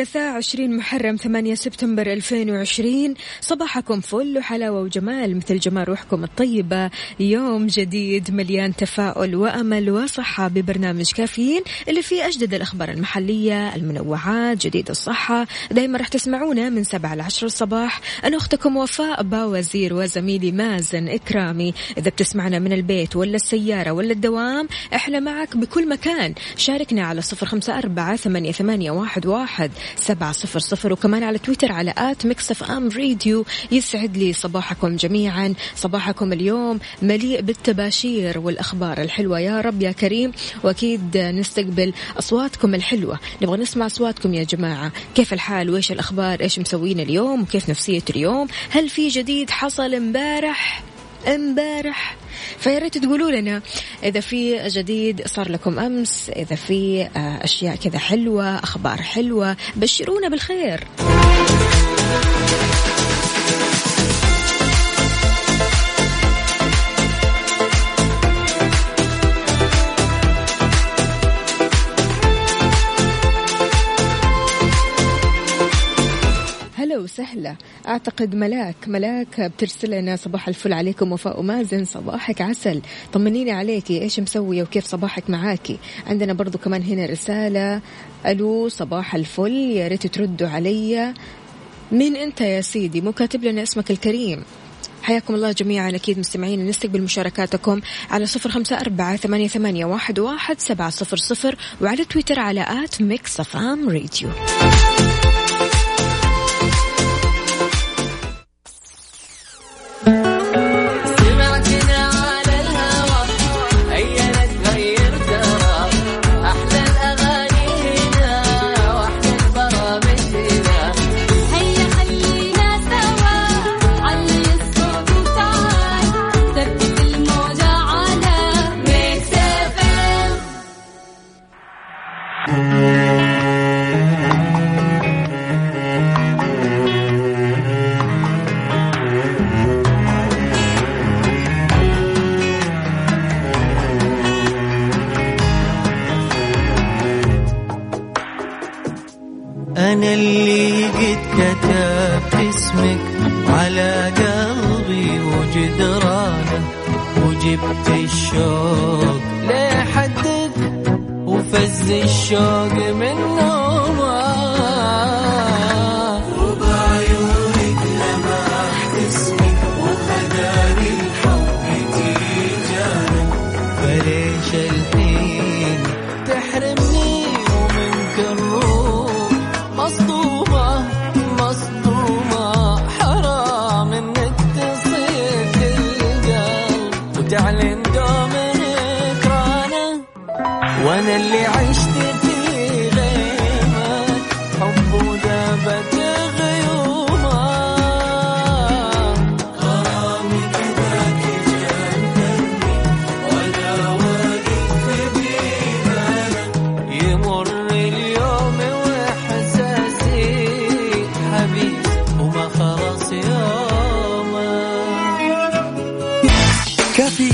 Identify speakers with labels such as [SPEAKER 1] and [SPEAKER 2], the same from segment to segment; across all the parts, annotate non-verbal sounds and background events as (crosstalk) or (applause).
[SPEAKER 1] الثلاثاء 20 محرم 8 سبتمبر 2020 صباحكم فل وحلاوة وجمال مثل جمال روحكم الطيبة. يوم جديد مليان تفاؤل وأمل وصحة ببرنامج كافيين اللي فيه أجدد الأخبار المحلية المنوعات جديد الصحة. دايما راح تسمعونا من 7 ل 10 الصباح. أنا أختكم وفاء باوزير وزميلي مازن إكرامي. إذا بتسمعنا من البيت ولا السيارة ولا الدوام إحنا معك بكل مكان. شاركنا على صفر خمسة أربعة ثمانية, ثمانية واحد, واحد. سبعة صفر صفر. وكمان على تويتر على at Mix FM Radio يسعد لي صباحكم جميعا. صباحكم اليوم مليء بالتباشير والأخبار الحلوة. يا رب يا كريم وأكيد نستقبل أصواتكم الحلوة. نبغى نسمع أصواتكم يا جماعة. كيف الحال؟ وإيش الأخبار؟ إيش مسوين اليوم؟ وكيف نفسية اليوم؟ هل في جديد حصل امبارح؟ امبارح. فيا ريت تقولوا لنا إذا في جديد صار لكم أمس إذا في آه، أشياء كذا حلوة أخبار حلوة بشرونا بالخير. وسهلا أعتقد ملاك ملاك بترسل لنا صباح الفل عليكم وفاء ومازن صباحك عسل. طمنيني عليكي إيش مسويه وكيف صباحك معاكي؟ عندنا برضو كمان هنا رسالة. ألو صباح الفل يا ريت تردوا علي. مين أنت يا سيدي؟ مو كاتب لنا اسمك الكريم. حياكم الله جميعا أكيد مستمعين نستقبل مشاركاتكم على صفر خمسة أربعة ثمانية, ثمانية واحد, واحد سبعة صفر صفر وعلى تويتر على
[SPEAKER 2] at Mix FM Radio.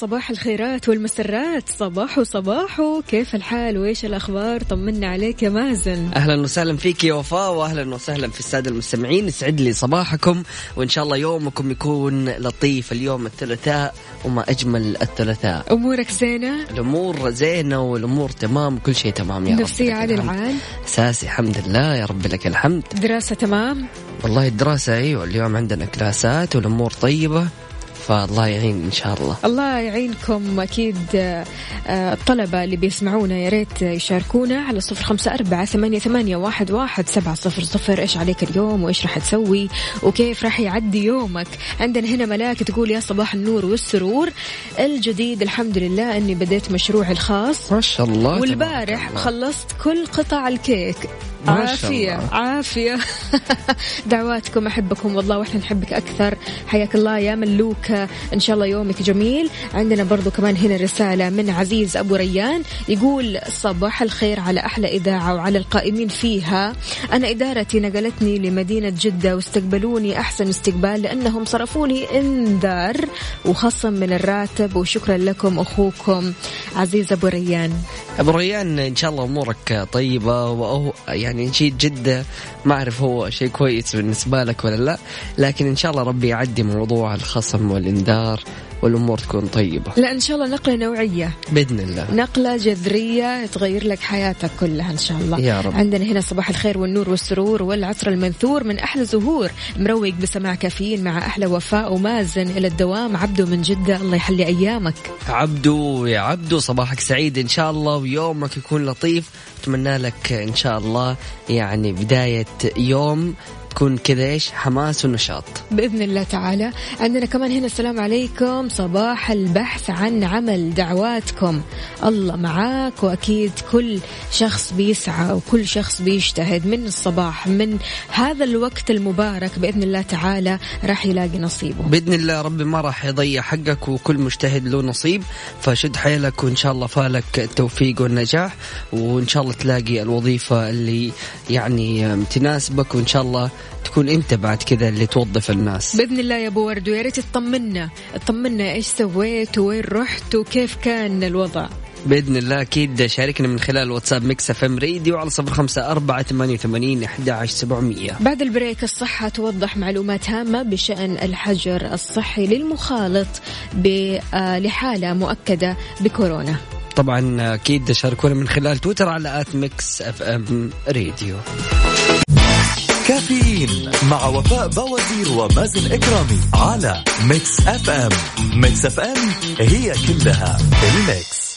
[SPEAKER 1] صباح الخيرات والمسرات. صباح وصباح كيف الحال؟ وإيش الأخبار؟ طمنا عليك يا مازن.
[SPEAKER 3] أهلا وسهلا فيك يا وفاء واهلا وسهلا في السادة المستمعين. يسعد لي صباحكم وإن شاء الله يومكم يكون لطيف. اليوم الثلاثاء وما أجمل الثلاثاء.
[SPEAKER 1] أمورك زينة؟
[SPEAKER 3] الأمور زينة والأمور تمام كل شيء تمام يا رب.
[SPEAKER 1] نفسية
[SPEAKER 3] الحمد.
[SPEAKER 1] العال
[SPEAKER 3] اساسي الحمد لله يا رب لك الحمد.
[SPEAKER 1] دراسة تمام؟
[SPEAKER 3] والله الدراسة أيوه اليوم عندنا كلاسات والأمور طيبة. فالله يعين إن شاء الله.
[SPEAKER 1] الله يعينكم أكيد آه، آه، الطلبة اللي بيسمعونا يا ريت يشاركونا على صفر خمسة أربعة ثمانية, ثمانية واحد, واحد سبعة صفر صفر. إيش عليك اليوم وإيش راح تسوي وكيف راح يعدي يومك؟ عندنا هنا ملاك تقول يا صباح النور والسرور. الجديد الحمد لله أني بديت مشروعي الخاص.
[SPEAKER 3] ما شاء الله
[SPEAKER 1] والبارح
[SPEAKER 3] الله.
[SPEAKER 1] خلصت كل قطع الكيك.
[SPEAKER 3] ما شاء
[SPEAKER 1] عافية
[SPEAKER 3] الله.
[SPEAKER 1] عافية. (laughs) دعواتكم أحبكم والله وإحنا نحبك أكثر. حياك الله يا ملوكة إن شاء الله يومك جميل. عندنا برضو كمان هنا رسالة من عزيز أبو ريان يقول صباح الخير على أحلى إذاعة وعلى القائمين فيها. أنا إدارتي نقلتني لمدينة جدة واستقبلوني أحسن استقبال لأنهم صرفوني إنذار وخصم من الراتب وشكرا لكم أخوكم. عزيز أبو ريان.
[SPEAKER 3] أبو ريان إن شاء الله أمورك طيبة وأهو يعني شيء جدة ما أعرف هو شيء كويس بالنسبة لك ولا لا لكن إن شاء الله ربي يعدي موضوع الخصم والانذار والأمور تكون طيبة.
[SPEAKER 1] لا إن شاء الله نقلة نوعية.
[SPEAKER 3] بإذن الله.
[SPEAKER 1] نقلة جذرية تغير لك حياتك كلها إن شاء الله.
[SPEAKER 3] يا رب.
[SPEAKER 1] عندنا هنا صباح الخير والنور والسرور والعطر المنثور من أحلى زهور مروق بسماع كافيين مع أحلى وفاء ومازن إلى الدوام. عبده من جدة الله يحلي أيامك.
[SPEAKER 3] عبدو يا عبدو صباحك سعيد إن شاء الله ويومك يكون لطيف. أتمنى لك إن شاء الله يعني بداية يوم تكون كذا إيش؟ حماس ونشاط.
[SPEAKER 1] بإذن الله تعالى. عندنا كمان هنا السلام عليكم. صباح البحث عن عمل دعواتكم. الله معاك وأكيد كل شخص بيسعى وكل شخص بيجتهد من الصباح من هذا الوقت المبارك. بإذن الله تعالى راح يلاقي نصيبه.
[SPEAKER 3] بإذن الله ربي ما راح يضيع حقك وكل مجتهد له نصيب. فشد حيلك وإن شاء الله فالك التوفيق والنجاح. وإن شاء الله تلاقي الوظيفة اللي يعني تناسبك. وإن شاء الله تكون انت بعد كذا اللي توظف الناس.
[SPEAKER 1] بإذن الله يا أبو ورد ويا ريت تطمنا. تطمنا إيش سويت وين رحت وكيف كان الوضع.
[SPEAKER 3] بإذن الله أكيد شاركنا من خلال واتساب Mix FM Radio على صفر خمسة أربعة ثمانية وثمانين احدى عشر سبعمئه
[SPEAKER 1] بعد ال break الصحة توضح معلومات هامة بشأن الحجر الصحي للمخالط ب- آه، لحالة مؤكدة بكورونا.
[SPEAKER 3] طبعا أكيد شاركونا من خلال تويتر على at Mix FM Radio.
[SPEAKER 4] كافيين مع وفاء باوزير ومازن إكرامي على Mix FM Mix FM هي كلها ال mix.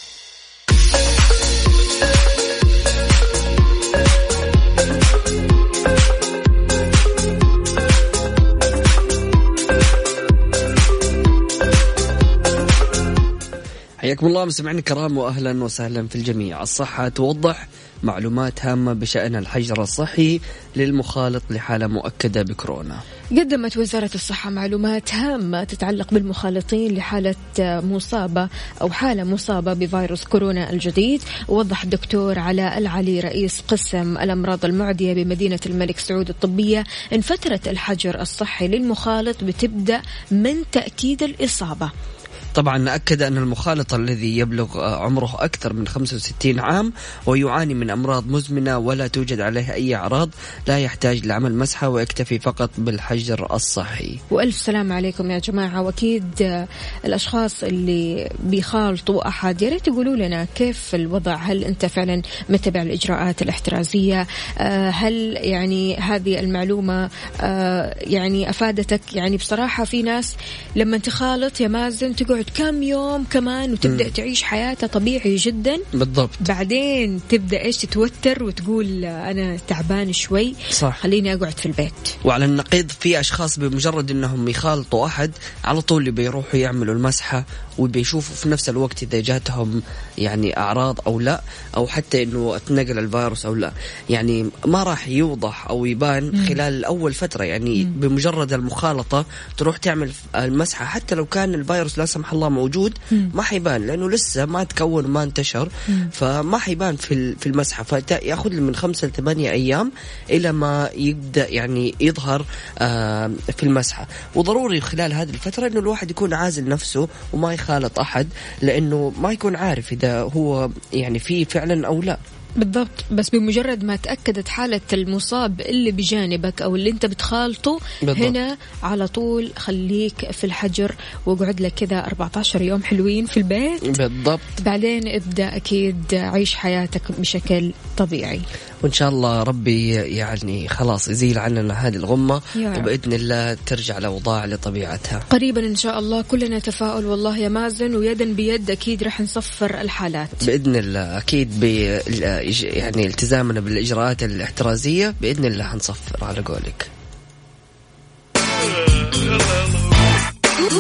[SPEAKER 3] حياكم الله مستمعينا الكرام واهلا وسهلا في الجميع. الصحة توضح معلومات هامة بشأن الحجر الصحي للمخالط لحالة مؤكدة بكورونا.
[SPEAKER 1] قدمت وزارة الصحة معلومات هامة تتعلق بالمخالطين لحالة مصابة أو حالة مصابة بفيروس كورونا الجديد. ووضح الدكتور علاء العلي رئيس قسم الأمراض المعدية بمدينة الملك سعود الطبية إن فترة الحجر الصحي للمخالط بتبدأ من تأكيد الإصابة.
[SPEAKER 3] طبعا أكد أن المخالط الذي يبلغ عمره أكثر من 65 عام ويعاني من أمراض مزمنة ولا توجد عليه أي أعراض لا يحتاج لعمل مسحة ويكتفي فقط بالحجر الصحي.
[SPEAKER 1] وألف سلام عليكم يا جماعة. وأكيد الأشخاص اللي بيخالطوا أحد يا ريت تقولوا لنا كيف الوضع؟ هل أنت فعلا متبع الإجراءات الاحترازية؟ آه، هل يعني هذه المعلومة آه، يعني أفادتك؟ يعني بصراحة في ناس لما تخالط يا مازن تقعد كم يوم كمان وتبدأ تعيش حياتها طبيعي جدا.
[SPEAKER 3] بالضبط.
[SPEAKER 1] بعدين تبدأ إيش تتوتر وتقول أنا تعبان شوي.
[SPEAKER 3] صح.
[SPEAKER 1] خليني أقعد في البيت.
[SPEAKER 3] وعلى النقيض في أشخاص بمجرد إنهم يخالطوا أحد على طول بيروحوا يعملوا المسحة وبيشوفوا في نفس الوقت إذا جاتهم يعني أعراض أو لا أو حتى إنه اتنقل الفيروس أو لا. يعني ما راح يوضح أو يبان خلال أول فترة. يعني بمجرد المخالطة تروح تعمل المسحة. حتى لو كان الفيروس لا سمح الله موجود ما حيبان لأنه لسه ما تكون ما انتشر. فما حيبان في في المسحة. فيأخذ من خمسة لثمانية أيام إلى ما يبدأ يعني يظهر آه، في المسحة. وضروري خلال هذه الفترة إنه الواحد يكون عازل نفسه وما يخالط أحد لأنه ما يكون عارف إذا هو يعني فيه فعلا أو لا.
[SPEAKER 1] بالضبط. بس بمجرد ما تأكدت حالة المصاب اللي بجانبك أو اللي أنت بتخالطه
[SPEAKER 3] بالضبط.
[SPEAKER 1] هنا على طول خليك في الحجر واقعد لك كذا 14 يوم حلوين في البيت.
[SPEAKER 3] بالضبط.
[SPEAKER 1] بعدين ابدأ أكيد عيش حياتك بشكل طبيعي.
[SPEAKER 3] وإن شاء الله ربي يعني خلاص يزيل عننا هذه
[SPEAKER 1] الغمة.
[SPEAKER 3] وبإذن الله ترجع الأوضاع لطبيعتها.
[SPEAKER 1] قريبا إن شاء الله كلنا تفاؤل والله يا مازن ويدا بيد أكيد رح نصفر الحالات.
[SPEAKER 3] بإذن الله أكيد ب يعني التزامنا بالإجراءات الاحترازية بإذن الله حنصفر على قولك.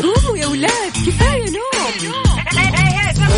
[SPEAKER 1] قوموا يا ولاد كفاية نوم.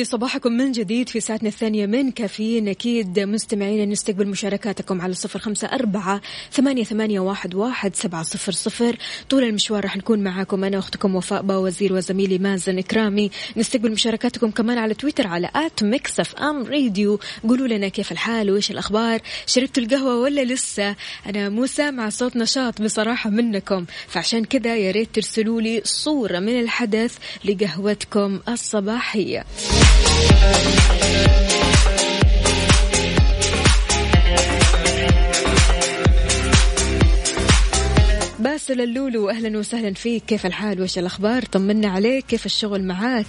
[SPEAKER 1] لي صباحكم من جديد في ساعتنا الثانية من كافيين. أكيد مستمعينا نستقبل مشاركاتكم على صفر خمسة أربعة ثمانية, ثمانية واحد, واحد سبعة صفر صفر. طول المشوار راح نكون معاكم. أنا أختكم وفاء باوزير وزميلي مازن إكرامي. نستقبل مشاركاتكم كمان على تويتر على at Mix FM Radio قولوا لنا كيف الحال وإيش الأخبار؟ شربتوا القهوة ولا لسه؟ أنا مو سامعة صوت نشاط بصراحة منكم. فعشان كذا يا ريت ترسلوا لي صورة من الحدث لقهوتكم الصباحية. باسل اللولو أهلا وسهلا فيك. كيف الحال؟ وش الأخبار؟ طمنا عليك. كيف الشغل معاك؟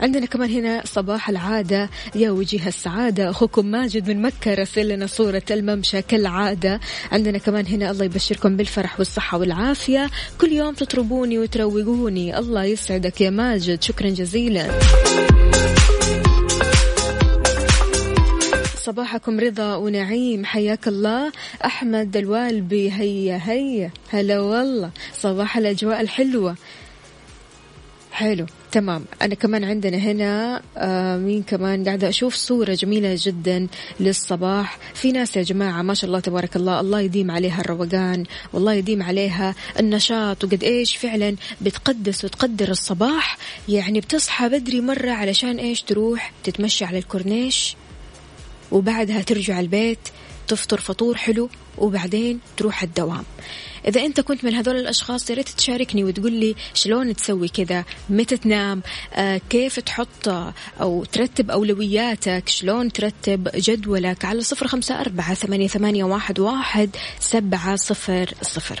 [SPEAKER 1] عندنا كمان هنا صباح العادة. يا وجيه السعادة. أخوكم ماجد من مكة راسل لنا صورة الممشى كالعادة. عندنا كمان هنا الله يبشركم بالفرح والصحة والعافية. كل يوم تطربوني وتروقوني. الله يسعدك يا ماجد. شكرا جزيلا. صباحكم رضا ونعيم. حياك الله. أحمد الوالبي هيا هيا. هلا والله. صباح الأجواء الحلوة. حلو. تمام. أنا كمان عندنا هنا آه مين كمان؟ قاعدة أشوف صورة جميلة جدا للصباح. في ناس يا جماعة ما شاء الله تبارك الله الله يديم عليها الروقان والله يديم عليها النشاط. وقد إيش فعلا بتقدس وتقدر الصباح. يعني بتصحى بدري مرة علشان إيش تروح تتمشى على الكورنيش. وبعدها ترجع البيت تفطر فطور حلو وبعدين تروح الدوام. إذا أنت كنت من هذول الأشخاص يا ريت تشاركني وتقول لي شلون تسوي كذا متى تنام آه كيف تحط أو ترتب أولوياتك شلون ترتب جدولك؟ على صفر خمسة أربعة ثمانية, واحد سبعة صفر صفر.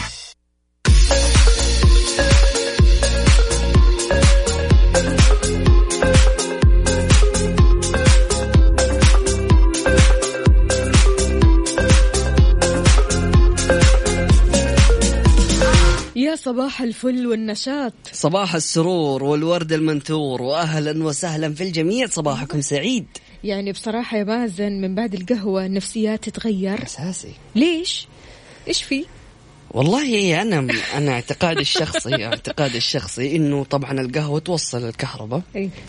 [SPEAKER 1] يا صباح الفل والنشاط.
[SPEAKER 3] صباح السرور والورد المنثور واهلا وسهلا في الجميع. صباحكم سعيد.
[SPEAKER 1] يعني بصراحة يا مازن من بعد القهوة النفسيات تتغير.
[SPEAKER 3] أساسي.
[SPEAKER 1] ليش؟ إيش في؟
[SPEAKER 3] والله أنا أنا اعتقادي الشخصي اعتقادي الشخصي إنه طبعا القهوة توصل الكهرباء.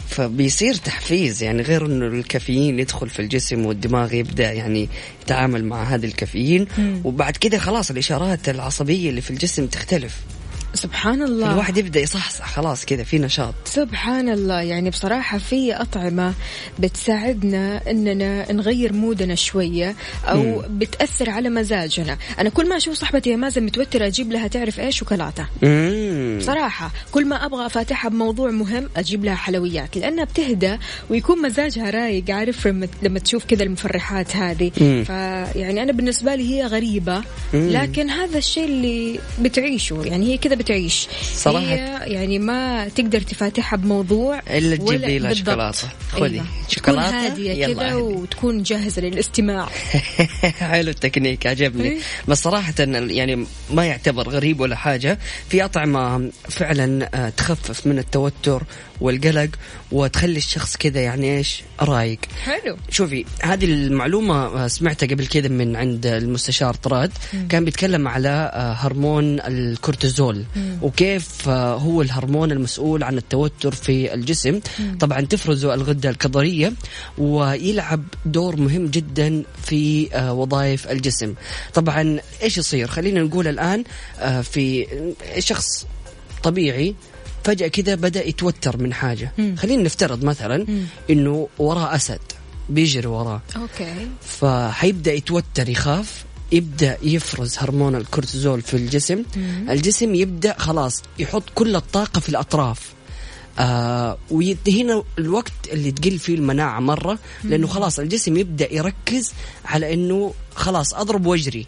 [SPEAKER 3] فبيصير تحفيز يعني غير إنه الكافيين يدخل في الجسم والدماغ يبدأ يعني يتعامل مع هذا الكافيين. وبعد كده خلاص الإشارات العصبية اللي في الجسم تختلف.
[SPEAKER 1] سبحان الله.
[SPEAKER 3] الواحد يبدأ يصحصح خلاص كذا في نشاط.
[SPEAKER 1] سبحان الله. يعني بصراحة في أطعمة بتساعدنا أننا نغير مودنا شوية أو مم. بتأثر على مزاجنا. أنا كل ما أشوف صاحبتي يا مازن متوترة أجيب لها تعرف إيش؟ شوكولاتة.
[SPEAKER 3] مم.
[SPEAKER 1] بصراحة كل ما أبغى أفاتحها بموضوع مهم أجيب لها حلويات لأنها بتهدى ويكون مزاجها رايق عارف لما, لما تشوف كذا المفرحات هذه.
[SPEAKER 3] مم.
[SPEAKER 1] فيعني أنا بالنسبة لي هي غريبة لكن هذا الشيء اللي بتعيشه يعني هي كذا بتعيش
[SPEAKER 3] صراحة.
[SPEAKER 1] هي يعني ما تقدر تفاتحها بموضوع
[SPEAKER 3] إلا
[SPEAKER 1] ولا-
[SPEAKER 3] تجيبي لها. شوكولاتة خذي
[SPEAKER 1] أيوة.
[SPEAKER 3] شوكولاتة
[SPEAKER 1] تكون هادية
[SPEAKER 3] يلا
[SPEAKER 1] كذا. وتكون جاهزة للاستماع (laughs)
[SPEAKER 3] حلو التكنيك عجبني
[SPEAKER 1] إيه.
[SPEAKER 3] بس صراحة يعني ما يعتبر غريب ولا حاجة في أطعمة فعلا آه، تخفف من التوتر والقلق وتخلي الشخص كذا يعني إيش؟ رايق.
[SPEAKER 1] حلو.
[SPEAKER 3] شوفي هذه المعلومة آه، سمعتها قبل كذا من عند المستشار طراد. كان بيتكلم على آه، هرمون الكورتيزول. وكيف آه، هو الهرمون المسؤول عن التوتر في الجسم. طبعا تفرزه الغدة الكظرية ويلعب دور مهم جدا في آه، وظائف الجسم. طبعا إيش يصير؟ خلينا نقول الآن آه، في شخص طبيعي فجأة كذا بدأ يتوتر من حاجة. خلينا نفترض مثلا إنه وراه أسد بيجري وراه.
[SPEAKER 1] okay.
[SPEAKER 3] فحيبدأ يتوتر يخاف يبدأ يفرز هرمون الكورتيزول في الجسم. الجسم يبدأ خلاص يحط كل الطاقة في الأطراف. آه وهنا الوقت اللي تقل فيه المناعة مرة لأنه خلاص الجسم يبدأ يركز على إنه خلاص أضرب وأجري.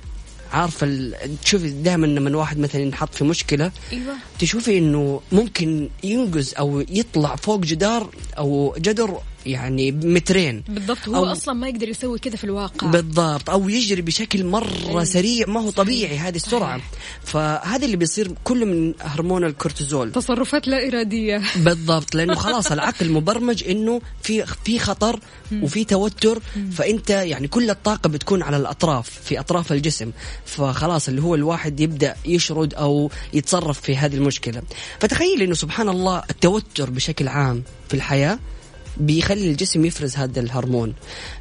[SPEAKER 3] عارفة ال- تشوفي دائما لما الواحد مثلا ينحط في مشكلة
[SPEAKER 1] أيوه.
[SPEAKER 3] تشوفي إنه ممكن ينقز أو يطلع فوق جدار أو جدر يعني مترين.
[SPEAKER 1] بالضبط هو
[SPEAKER 3] أو-
[SPEAKER 1] أصلا ما يقدر يسوي كذا في الواقع.
[SPEAKER 3] بالضبط أو يجري بشكل مرة
[SPEAKER 1] أي.
[SPEAKER 3] سريع ما هو. طبيعي هذه
[SPEAKER 1] السرعة.
[SPEAKER 3] فهذا اللي بيصير كله من هرمون الكورتيزول
[SPEAKER 1] تصرفات لا إرادية.
[SPEAKER 3] بالضبط لأنه خلاص (laughs) العقل مبرمج إنه في في خطر وفي توتر فأنت يعني كل الطاقة بتكون على الأطراف في أطراف الجسم. فخلاص اللي هو الواحد يبدأ يشرد أو يتصرف في هذه المشكلة. فتخيل إنه سبحان الله التوتر بشكل عام في الحياة بيخلي الجسم يفرز هذا الهرمون.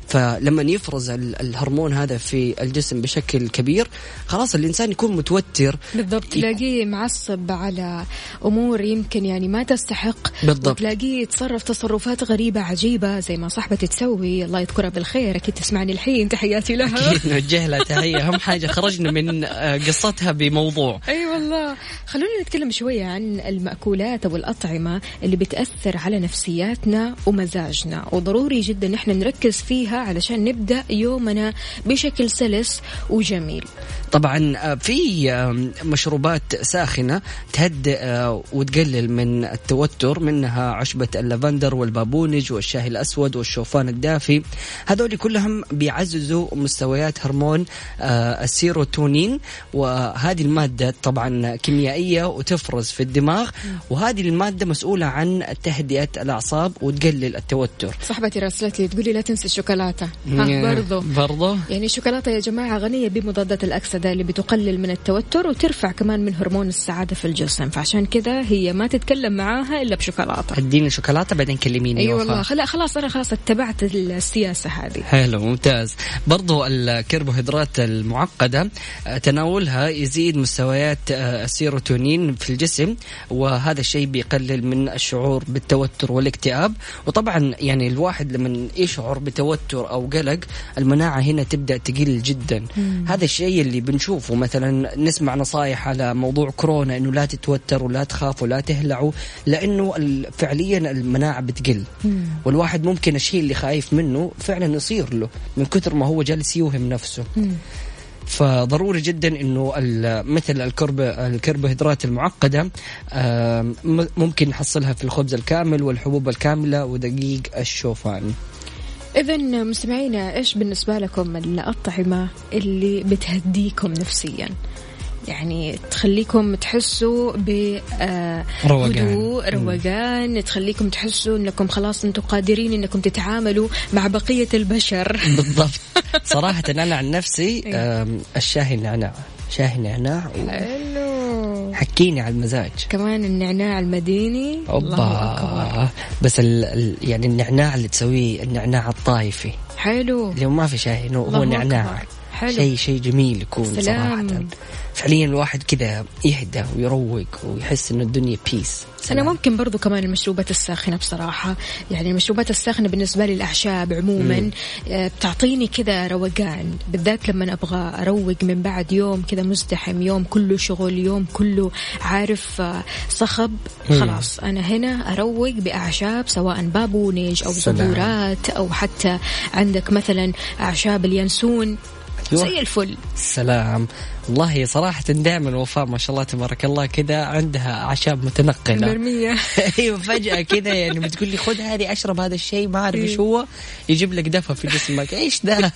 [SPEAKER 3] فلما يفرز ال- الهرمون هذا في الجسم بشكل كبير خلاص الإنسان يكون متوتر.
[SPEAKER 1] بالضبط. تلاقيه معصب على أمور يمكن يعني ما تستحق.
[SPEAKER 3] بالضبط.
[SPEAKER 1] وتلاقيه يتصرف تصرفات غريبة عجيبة زي ما صاحبتي تسوي. الله يذكرها بالخير. أكيد تسمعني الحين. تحياتي لها.
[SPEAKER 3] أكيد. (laughs) نوجه لها تحية. أهم حاجة خرجنا من آه، قصتها بموضوع.
[SPEAKER 1] أي والله. خلونا نتكلم شوية عن المأكولات أو الأطعمة اللي بتأثر على نفسياتنا ومزاجنا. وضروري جدا إحنا نركز فيها علشان نبدأ يومنا بشكل سلس وجميل.
[SPEAKER 3] طبعا آه، في مشروبات ساخنة تهدئ آه، وتقلل من التوتر منها عشبة اللافندر والبابونج والشاي الأسود والشوفان الدافي. هذول كلهم بيعززوا مستويات هرمون آه، السيروتونين. وهذه المادة طبعا كيميائية وتفرز في الدماغ. وهذه المادة مسؤولة عن تهدئة الأعصاب وتقلل التوتر.
[SPEAKER 1] صاحبتي راسلت لي تقولي لا تنسي الشوكولاته ها برضو.
[SPEAKER 3] برضو؟
[SPEAKER 1] يعني الشوكولاتة يا جماعة غنية بمضادات الأكسدة اللي بتقلل من التوتر وترفع كمان من هرمون السعادة في الجسم. فعشان كذا هي ما تتكلم معاها إلا بشوكولاتة.
[SPEAKER 3] اديني شوكولاتة بعدين كلميني
[SPEAKER 1] اي
[SPEAKER 3] يا
[SPEAKER 1] والله. خلاص أنا خلاص اتبعت السياسة هذه.
[SPEAKER 3] حلو ممتاز. برضو الكربوهيدرات المعقدة آه، تناولها يزيد مستويات آه، السيروتونين في الجسم وهذا الشيء بيقلل من الشعور بالتوتر والاكتئاب. وطبعا يعني الواحد لما يشعر بتوتر أو قلق المناعة هنا تبدأ تقل جدا. هذا الشيء اللي بنشوفه مثلا نسمع نصائح على موضوع كورونا إنه لا تتوتر ولا تخاف ولا تهلعوا لأنه فعليا المناعة بتقل. والواحد ممكن الشيء اللي خايف منه فعلا يصير له من كثر ما هو جالس يوهم نفسه. فضروري جدا إنه مثل الكرب الكربوهيدرات المعقدة ممكن نحصلها في الخبز الكامل والحبوب الكاملة ودقيق الشوفان.
[SPEAKER 1] اذا مستمعينا إيش بالنسبة لكم الأطعمة اللي بتهديكم نفسيا؟ يعني تخليكم تحسوا
[SPEAKER 3] روقان.
[SPEAKER 1] بهدوء روقان تخليكم تحسوا إنكم خلاص أنتم قادرين إنكم تتعاملوا مع بقية البشر.
[SPEAKER 3] بالضبط. (laughs) صراحة أنا عن نفسي
[SPEAKER 1] إيه.
[SPEAKER 3] الشاهي النعناع شاهي نعناع
[SPEAKER 1] حلو.
[SPEAKER 3] حكيني على المزاج.
[SPEAKER 1] كمان النعناع المديني.
[SPEAKER 3] أوبا. بس ال ال يعني النعناع اللي تسويه النعناع الطايفي.
[SPEAKER 1] حلو.
[SPEAKER 3] اللي ما في شاي هو نعناع
[SPEAKER 1] أكبر. حلو.
[SPEAKER 3] شيء شيء جميل يكون
[SPEAKER 1] سلام.
[SPEAKER 3] صراحة. فعليا الواحد كذا يهدى ويروق ويحس إنه الدنيا بيس
[SPEAKER 1] أنا ممكن برضو كمان المشروبات الساخنة بصراحة. يعني المشروبات الساخنة بالنسبة لي الأعشاب عموما آه، بتعطيني كذا روقان. بالذات لما أبغى أروق من بعد يوم كذا مزدحم يوم كله شغل يوم كله عارف آه، صخب خلاص. أنا هنا أروق بأعشاب سواء بابونج أو
[SPEAKER 3] سلام.
[SPEAKER 1] زهورات أو حتى عندك مثلا أعشاب اليانسون.
[SPEAKER 3] أيوة.
[SPEAKER 1] زي الفل.
[SPEAKER 3] سلام. والله صراحة دائما وفاء ما شاء الله تبارك الله كذا عندها أعشاب متنقلة.
[SPEAKER 1] مرمية. (laughs)
[SPEAKER 3] أيوه فجأة كذا يعني بتقول لي خذ هذه أشرب هذا الشيء ما اعرف إيش هو يجيب لك دفى في جسمك. (laughs) إيش ده؟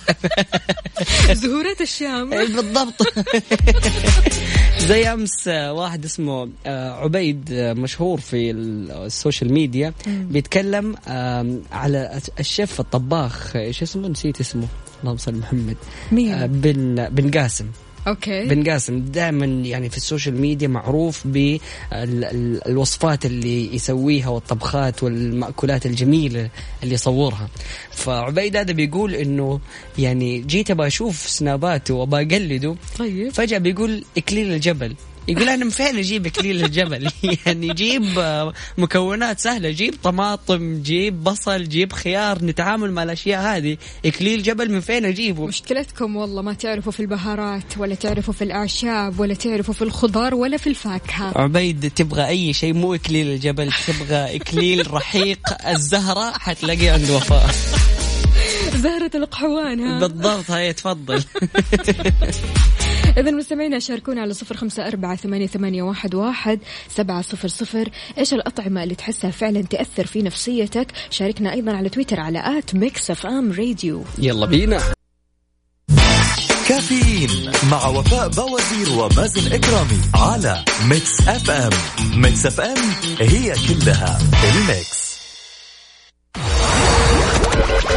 [SPEAKER 3] (laughs)
[SPEAKER 1] زهورات الشام.
[SPEAKER 3] بالضبط. زي أمس آه، واحد اسمه آه، عبيد آه، مشهور في ال- ال social media بيتكلم على الشيف الطباخ إيش اسمه؟ نسيت اسمه. اللهم صل محمد.
[SPEAKER 1] مين؟
[SPEAKER 3] آه، بن بن قاسم.
[SPEAKER 1] okay.
[SPEAKER 3] بن قاسم دائما يعني في ال social media معروف بالوصفات اللي يسويها والطبخات والمأكولات الجميلة اللي يصورها. فعبيد هذا بيقول إنه يعني جيت أبغى أشوف سناباته وأبغى أقلده
[SPEAKER 1] طيب.
[SPEAKER 3] فجأة بيقول إكليل الجبل. يقول أنا فين أجيب اكليل الجبل (laughs) يعني جيب آه، مكونات سهلة. جيب طماطم جيب بصل جيب خيار. نتعامل مع الأشياء هذه. اكليل جبل من فين أجيبه؟
[SPEAKER 1] مشكلتكم والله ما تعرفوا في البهارات ولا تعرفوا في الأعشاب ولا تعرفوا في الخضار ولا في الفاكهة.
[SPEAKER 3] عبيد تبغى أي شيء؟ مو اكليل الجبل تبغى اكليل رحيق الزهرة حتلاقيه عند وفاء.
[SPEAKER 1] زهرة القحوان ها؟
[SPEAKER 3] بالضبط هاي تفضل. (laughs)
[SPEAKER 1] إذا مستمعينا شاركونا على صفر خمسة أربعة ثمانية, ثمانية واحد, واحد سبعة صفر صفر. إيش الأطعمة اللي تحسها فعلا تأثر في نفسيتك؟ شاركنا أيضا على تويتر على at Mix FM Radio.
[SPEAKER 3] يلا بينا.
[SPEAKER 4] كافيين مع وفاء بوازير ومازن إكرامي على Mix FM. Mix FM هي كلها ال mix.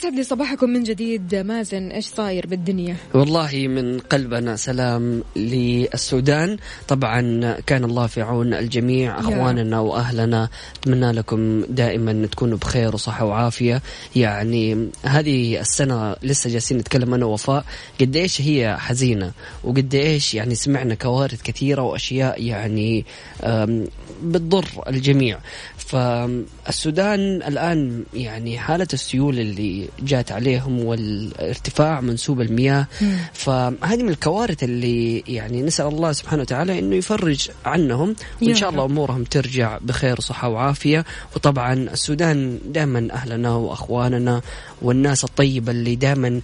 [SPEAKER 1] ويسعد لي صباحكم من جديد مازن إيش صاير بالدنيا؟
[SPEAKER 3] والله من قلبنا سلام للسودان. طبعا كان الله في عون الجميع أخواننا وأهلنا. أتمنى لكم دائما تكونوا بخير وصحة وعافية. يعني هذه السنة لسه جالسين نتكلم أنا ووفاء قد إيش هي حزينة وقد إيش يعني سمعنا كوارث كثيرة وأشياء يعني بتضر الجميع. فالسودان الآن يعني حالة السيول اللي جات عليهم والارتفاع منسوب المياه فهذه من الكوارث اللي يعني نسأل الله سبحانه وتعالى إنه يفرج عنهم
[SPEAKER 1] يا
[SPEAKER 3] شاء الله
[SPEAKER 1] رب.
[SPEAKER 3] أمورهم ترجع بخير وصحة وعافية وطبعا السودان دائما أهلنا وأخواننا والناس الطيبة اللي دائما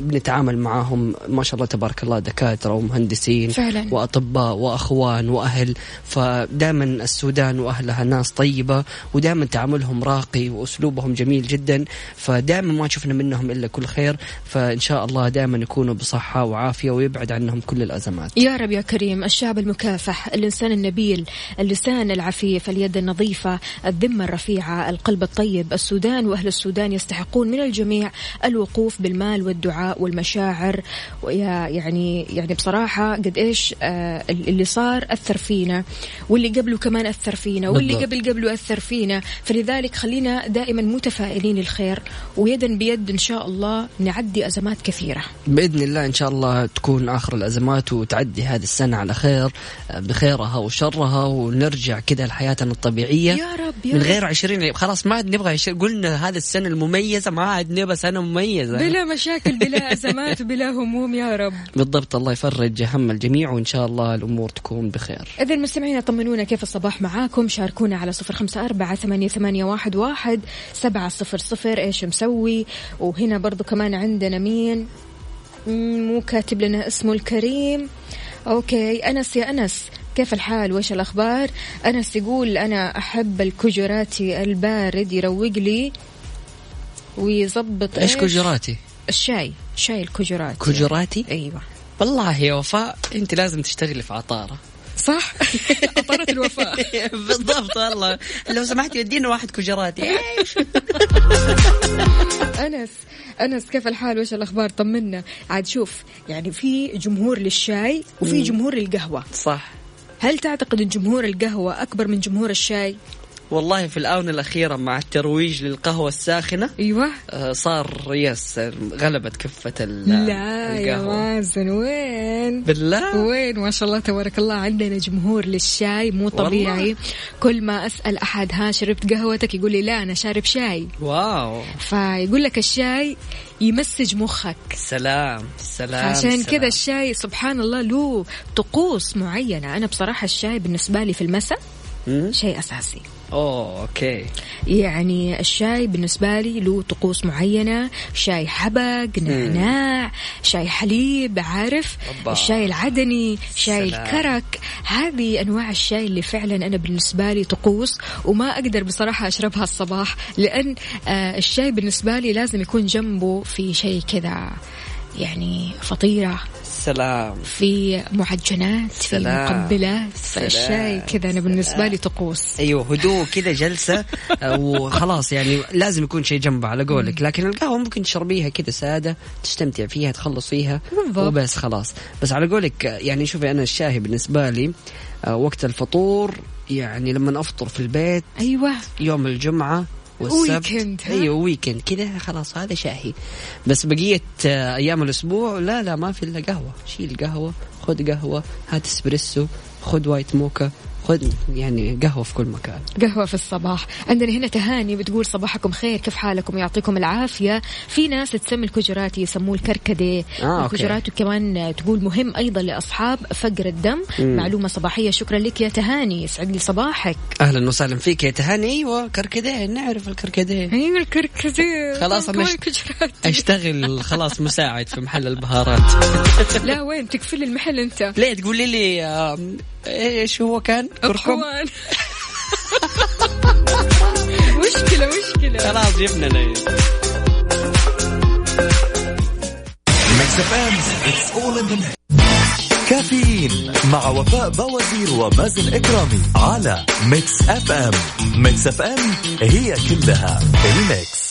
[SPEAKER 3] بنتعامل معاهم ما شاء الله تبارك الله دكاترة ومهندسين
[SPEAKER 1] فعلا.
[SPEAKER 3] وأطباء وأخوان وأهل فدائما السودان وأهلها ناس طيبة ودائما تعاملهم راقي وأسلوبهم جميل جدا فدائما ما شفنا منهم إلا كل خير فإن شاء الله دائما يكونوا بصحة وعافية ويبعد عنهم كل الأزمات.
[SPEAKER 1] يا رب يا كريم الشعب المكافح الإنسان النبيل اللسان العفيف اليد النظيفة الذمة الرفيعة القلب الطيب السودان وأهل السودان يستحقون من الجميع الوقوف بالمال والدعاء والمشاعر. ويا يعني يعني بصراحة قد إيش آه اللي صار أثر فينا واللي قبله كمان أثر فينا واللي
[SPEAKER 3] بالضبط.
[SPEAKER 1] قبل قبله أثر فينا. فلذلك خلينا دائما متفائلين الخير ويدا بيد إن شاء الله نعدي أزمات كثيرة.
[SPEAKER 3] بإذن الله إن شاء الله تكون آخر الأزمات وتعدي هذه السنة على خير بخيرها وشرها ونرجع كذا لحياتنا الطبيعية.
[SPEAKER 1] يا رب يا
[SPEAKER 3] من. غير عشرين خلاص ما عاد نبغى عشرين. قلنا هذه السنة المميزة ما عاد نبغى سنة مميزة.
[SPEAKER 1] بلا مشاكل بلا أزمات بلا هموم يا رب.
[SPEAKER 3] بالضبط الله يفرج هم الجميع وإن شاء الله الأمور تكون بخير.
[SPEAKER 1] إذا المستمعين طمنونا كيف الصباح معاكم. شاركونا على صفر خمسة أربعة ثمانية, ثمانية واحد, واحد سبعة صفر صفر. إيش مسوي؟ وهنا برضو كمان عندنا مين؟ مو كاتب لنا اسمه الكريم. okay أنس يا أنس كيف الحال؟ وش الأخبار؟ أنس يقول أنا أحب الكجراتي البارد يروق لي ويظبط
[SPEAKER 3] إيش؟ كجراتي؟
[SPEAKER 1] الشاي شاي الكجراتي.
[SPEAKER 3] كجراتي؟
[SPEAKER 1] أيوة.
[SPEAKER 3] والله يا وفاء أنت لازم تشتغلي في عطارة.
[SPEAKER 1] صح؟ (laughs) عطارة الوفاء. (laughs)
[SPEAKER 3] بالضبط والله. لو سمحت يدينا واحد كجراتي إيش؟ (laughs)
[SPEAKER 1] أنس أنس كيف الحال؟ وش الأخبار؟ طمنا. عاد شوف يعني في جمهور للشاي وفي جمهور للقهوة.
[SPEAKER 3] صح.
[SPEAKER 1] هل تعتقد أن جمهور القهوة أكبر من جمهور الشاي؟
[SPEAKER 3] والله في الآونة الأخيرة مع الترويج للقهوة الساخنة
[SPEAKER 1] أيوة.
[SPEAKER 3] آه، صار يس غلبت كفة ال-
[SPEAKER 1] لا يا
[SPEAKER 3] القهوة.
[SPEAKER 1] مازن وين؟
[SPEAKER 3] بالله؟
[SPEAKER 1] وين؟ ما شاء الله تبارك الله عندنا جمهور للشاي مو طبيعي.
[SPEAKER 3] والله.
[SPEAKER 1] كل ما أسأل أحد ها شربت قهوتك؟ يقول لي لا أنا شارب شاي.
[SPEAKER 3] wow.
[SPEAKER 1] فيقول لك الشاي يمسج مخك.
[SPEAKER 3] سلام سلام
[SPEAKER 1] عشان. كذا الشاي سبحان الله له طقوس معينة. أنا بصراحة الشاي بالنسبة لي في المساء؟ شيء أساسي.
[SPEAKER 3] oh okay.
[SPEAKER 1] يعني الشاي بالنسبة لي له طقوس معينة. شاي حبق نعناع شاي حليب عارف؟
[SPEAKER 3] أوبا.
[SPEAKER 1] الشاي العدني شاي
[SPEAKER 3] سلام.
[SPEAKER 1] الكرك. هذه أنواع الشاي اللي فعلا أنا بالنسبة لي طقوس وما أقدر بصراحة أشربها الصباح لأن آه، الشاي بالنسبة لي لازم يكون جنبه في شيء كذا. يعني فطيرة.
[SPEAKER 3] سلام.
[SPEAKER 1] في معجنات في
[SPEAKER 3] سلام.
[SPEAKER 1] مقبلات
[SPEAKER 3] سلام.
[SPEAKER 1] فالشاي كذا. أنا بالنسبة لي طقوس.
[SPEAKER 3] أيوه هدوء كذا جلسة (laughs) آه، وخلاص يعني لازم يكون شيء جنبه على قولك. لكن القهوة ممكن تشربيها كذا سادة تستمتع فيها تخلص فيها
[SPEAKER 1] بالضبط.
[SPEAKER 3] وبس خلاص. بس على قولك يعني شوفي أنا الشاي بالنسبة لي آه، وقت الفطور يعني لما أفطر في البيت
[SPEAKER 1] أيوة.
[SPEAKER 3] يوم الجمعة والسبت.
[SPEAKER 1] weekend،؟
[SPEAKER 3] أيوه weekend كذا خلاص هذا شاهي. بس بقية آه، أيام الأسبوع لا لا ما في إلا قهوة. شيل قهوة خذ قهوة هات اسبريسو خذ white mocha. خذ يعني قهوة في كل مكان.
[SPEAKER 1] قهوة في الصباح. عندنا هنا تهاني بتقول صباحكم خير كيف حالكم؟ يعطيكم العافية. في ناس تسمي الكجراتي يسموه الكركديه
[SPEAKER 3] آه، okay.
[SPEAKER 1] الكجراتي كمان تقول مهم أيضا لأصحاب فقر الدم. معلومة صباحية. شكرا لك يا تهاني. يسعد لي صباحك.
[SPEAKER 3] أهلا وسهلا فيك يا تهاني. أيوه كركديه. نعرف الكركديه.
[SPEAKER 1] أيوه الكركديه.
[SPEAKER 3] خلاص
[SPEAKER 1] كجراتي
[SPEAKER 3] أشتغل. خلاص مساعد في محل البهارات.
[SPEAKER 1] لا وين؟ تقفل المحل أنت.
[SPEAKER 3] ليه تقولي لي إيش هو كان؟ كركم. (laughs)
[SPEAKER 1] مشكلة مشكلة.
[SPEAKER 3] خلاص جبنا لي
[SPEAKER 4] Mix FM it's all in the كافيين مع وفاء بوازير ومازن إكرامي على Mix FM. Mix FM هي كلها ال mix.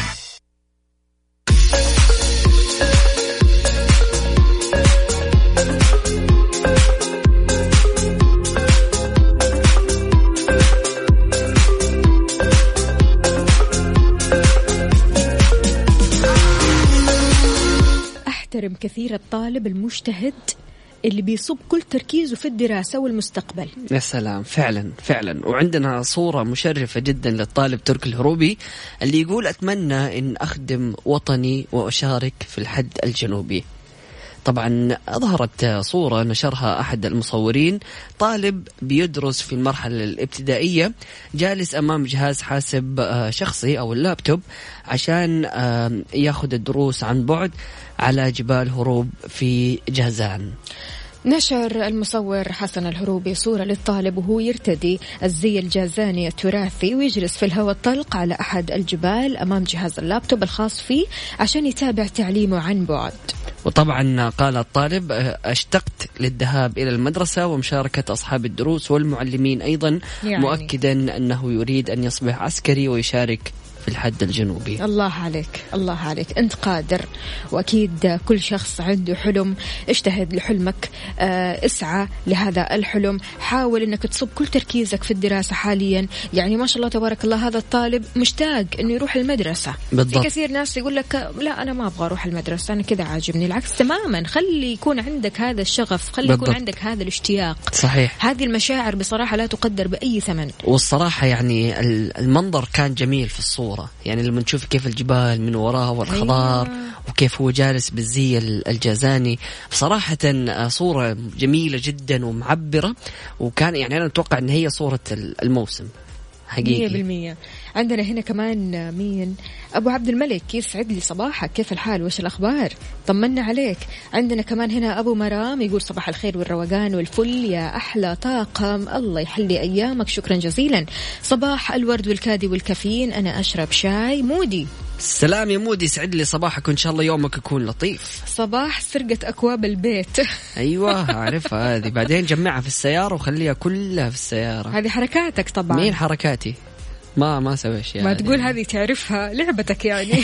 [SPEAKER 1] كثير الطالب المجتهد اللي بيصب كل تركيزه في الدراسة والمستقبل.
[SPEAKER 3] يا سلام فعلا فعلا. وعندنا صورة مشرفة جدا للطالب تركي الهروبي اللي يقول أتمنى أن أخدم وطني وأشارك في الحد الجنوبي. طبعا أظهرت صورة نشرها أحد المصورين طالب بيدرس في المرحلة الابتدائية جالس أمام جهاز حاسب آه، شخصي أو اللابتوب عشان آه، ياخذ الدروس عن بعد على جبال هروب في جازان.
[SPEAKER 1] نشر المصور حسن الهروبي صورة للطالب وهو يرتدي الزي الجازاني التراثي ويجلس في الهواء الطلق على أحد الجبال أمام جهاز اللابتوب الخاص فيه عشان يتابع تعليمه عن بعد.
[SPEAKER 3] وطبعا قال الطالب أشتقت للذهاب إلى المدرسة ومشاركة أصحاب الدروس والمعلمين أيضا
[SPEAKER 1] يعني.
[SPEAKER 3] مؤكدا أنه يريد أن يصبح عسكري ويشارك في الحد الجنوبي.
[SPEAKER 1] الله عليك الله عليك. أنت قادر وأكيد كل شخص عنده حلم. اجتهد لحلمك آه، اسعى لهذا الحلم. حاول أنك تصب كل تركيزك في الدراسة حاليا. يعني ما شاء الله تبارك الله هذا الطالب مشتاق أنه يروح المدرسة.
[SPEAKER 3] بالضبط.
[SPEAKER 1] في كثير ناس يقول لك لا أنا ما أبغى أروح المدرسة أنا كذا عاجبني. العكس تماما. خلي يكون عندك هذا الشغف خلي
[SPEAKER 3] بالضبط.
[SPEAKER 1] يكون عندك هذا الاشتياق.
[SPEAKER 3] صحيح.
[SPEAKER 1] هذه المشاعر بصراحة لا تقدر بأي ثمن.
[SPEAKER 3] والصراحة يعني ال- المنظر كان جميل في الصورة. الصورة يعني لما نشوف كيف الجبال من وراها والخضار
[SPEAKER 1] أيوة.
[SPEAKER 3] وكيف هو جالس بالزي ال- الجازاني. بصراحة آه، صورة جميلة جدا ومعبرة وكان يعني أنا أتوقع أن هي صورة ال- الموسم. حقيقي.
[SPEAKER 1] بالمية. عندنا هنا كمان مين؟ أبو عبد الملك يسعد لي صباحك؟ كيف الحال؟ وش الأخبار؟ طمنا عليك. عندنا كمان هنا أبو مرام يقول صباح الخير والروقان والفل يا أحلى طاقم. الله يحلي أيامك. شكرا جزيلا. صباح الورد والكادي والكافيين. أنا أشرب شاي. مودي.
[SPEAKER 3] السلام يا مودي. يسعد لي صباحك وإن شاء الله يومك يكون لطيف.
[SPEAKER 1] صباح سرقة أكواب البيت. (laughs)
[SPEAKER 3] أيوة أعرفها هذه. بعدين جمعها في السيارة وخليها كلها في السيارة.
[SPEAKER 1] هذه حركاتك طبعا.
[SPEAKER 3] مين حركاتي؟ ما ما سوي شيء
[SPEAKER 1] ما. تقول هذه تعرفها لعبتك يعني. (laughs)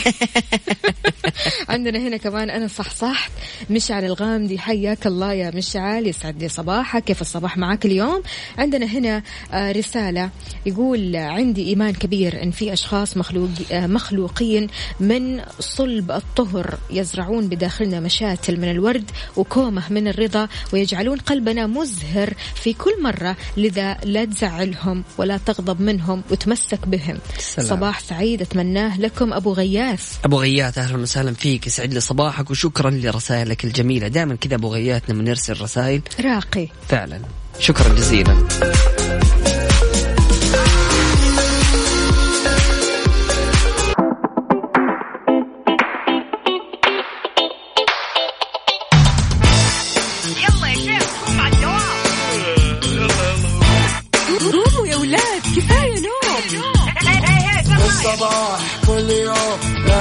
[SPEAKER 1] عندنا هنا كمان أنا صحصحت مشعل الغامدي حياك الله يا مشعل يسعد لي صباحك. كيف الصباح معك اليوم؟ عندنا هنا آه، رسالة يقول عندي إيمان كبير أن في أشخاص مخلوق آه، مخلوقين من صلب الطهر يزرعون بداخلنا مشاتل من الورد وكومة من الرضا ويجعلون قلبنا مزهر في كل مرة لذا لا تزعلهم ولا تغضب منهم وتمسك بهم.
[SPEAKER 3] سلام.
[SPEAKER 1] صباح سعيد أتمناه لكم. أبو غياث.
[SPEAKER 3] أبو غيات أهلا وسهلا فيك. يسعد لي صباحك وشكرا لرسائلك الجميلة. دائما كذا أبو غيات لما نرسل رسائل.
[SPEAKER 1] راقي.
[SPEAKER 3] فعلا. شكرا جزيلا.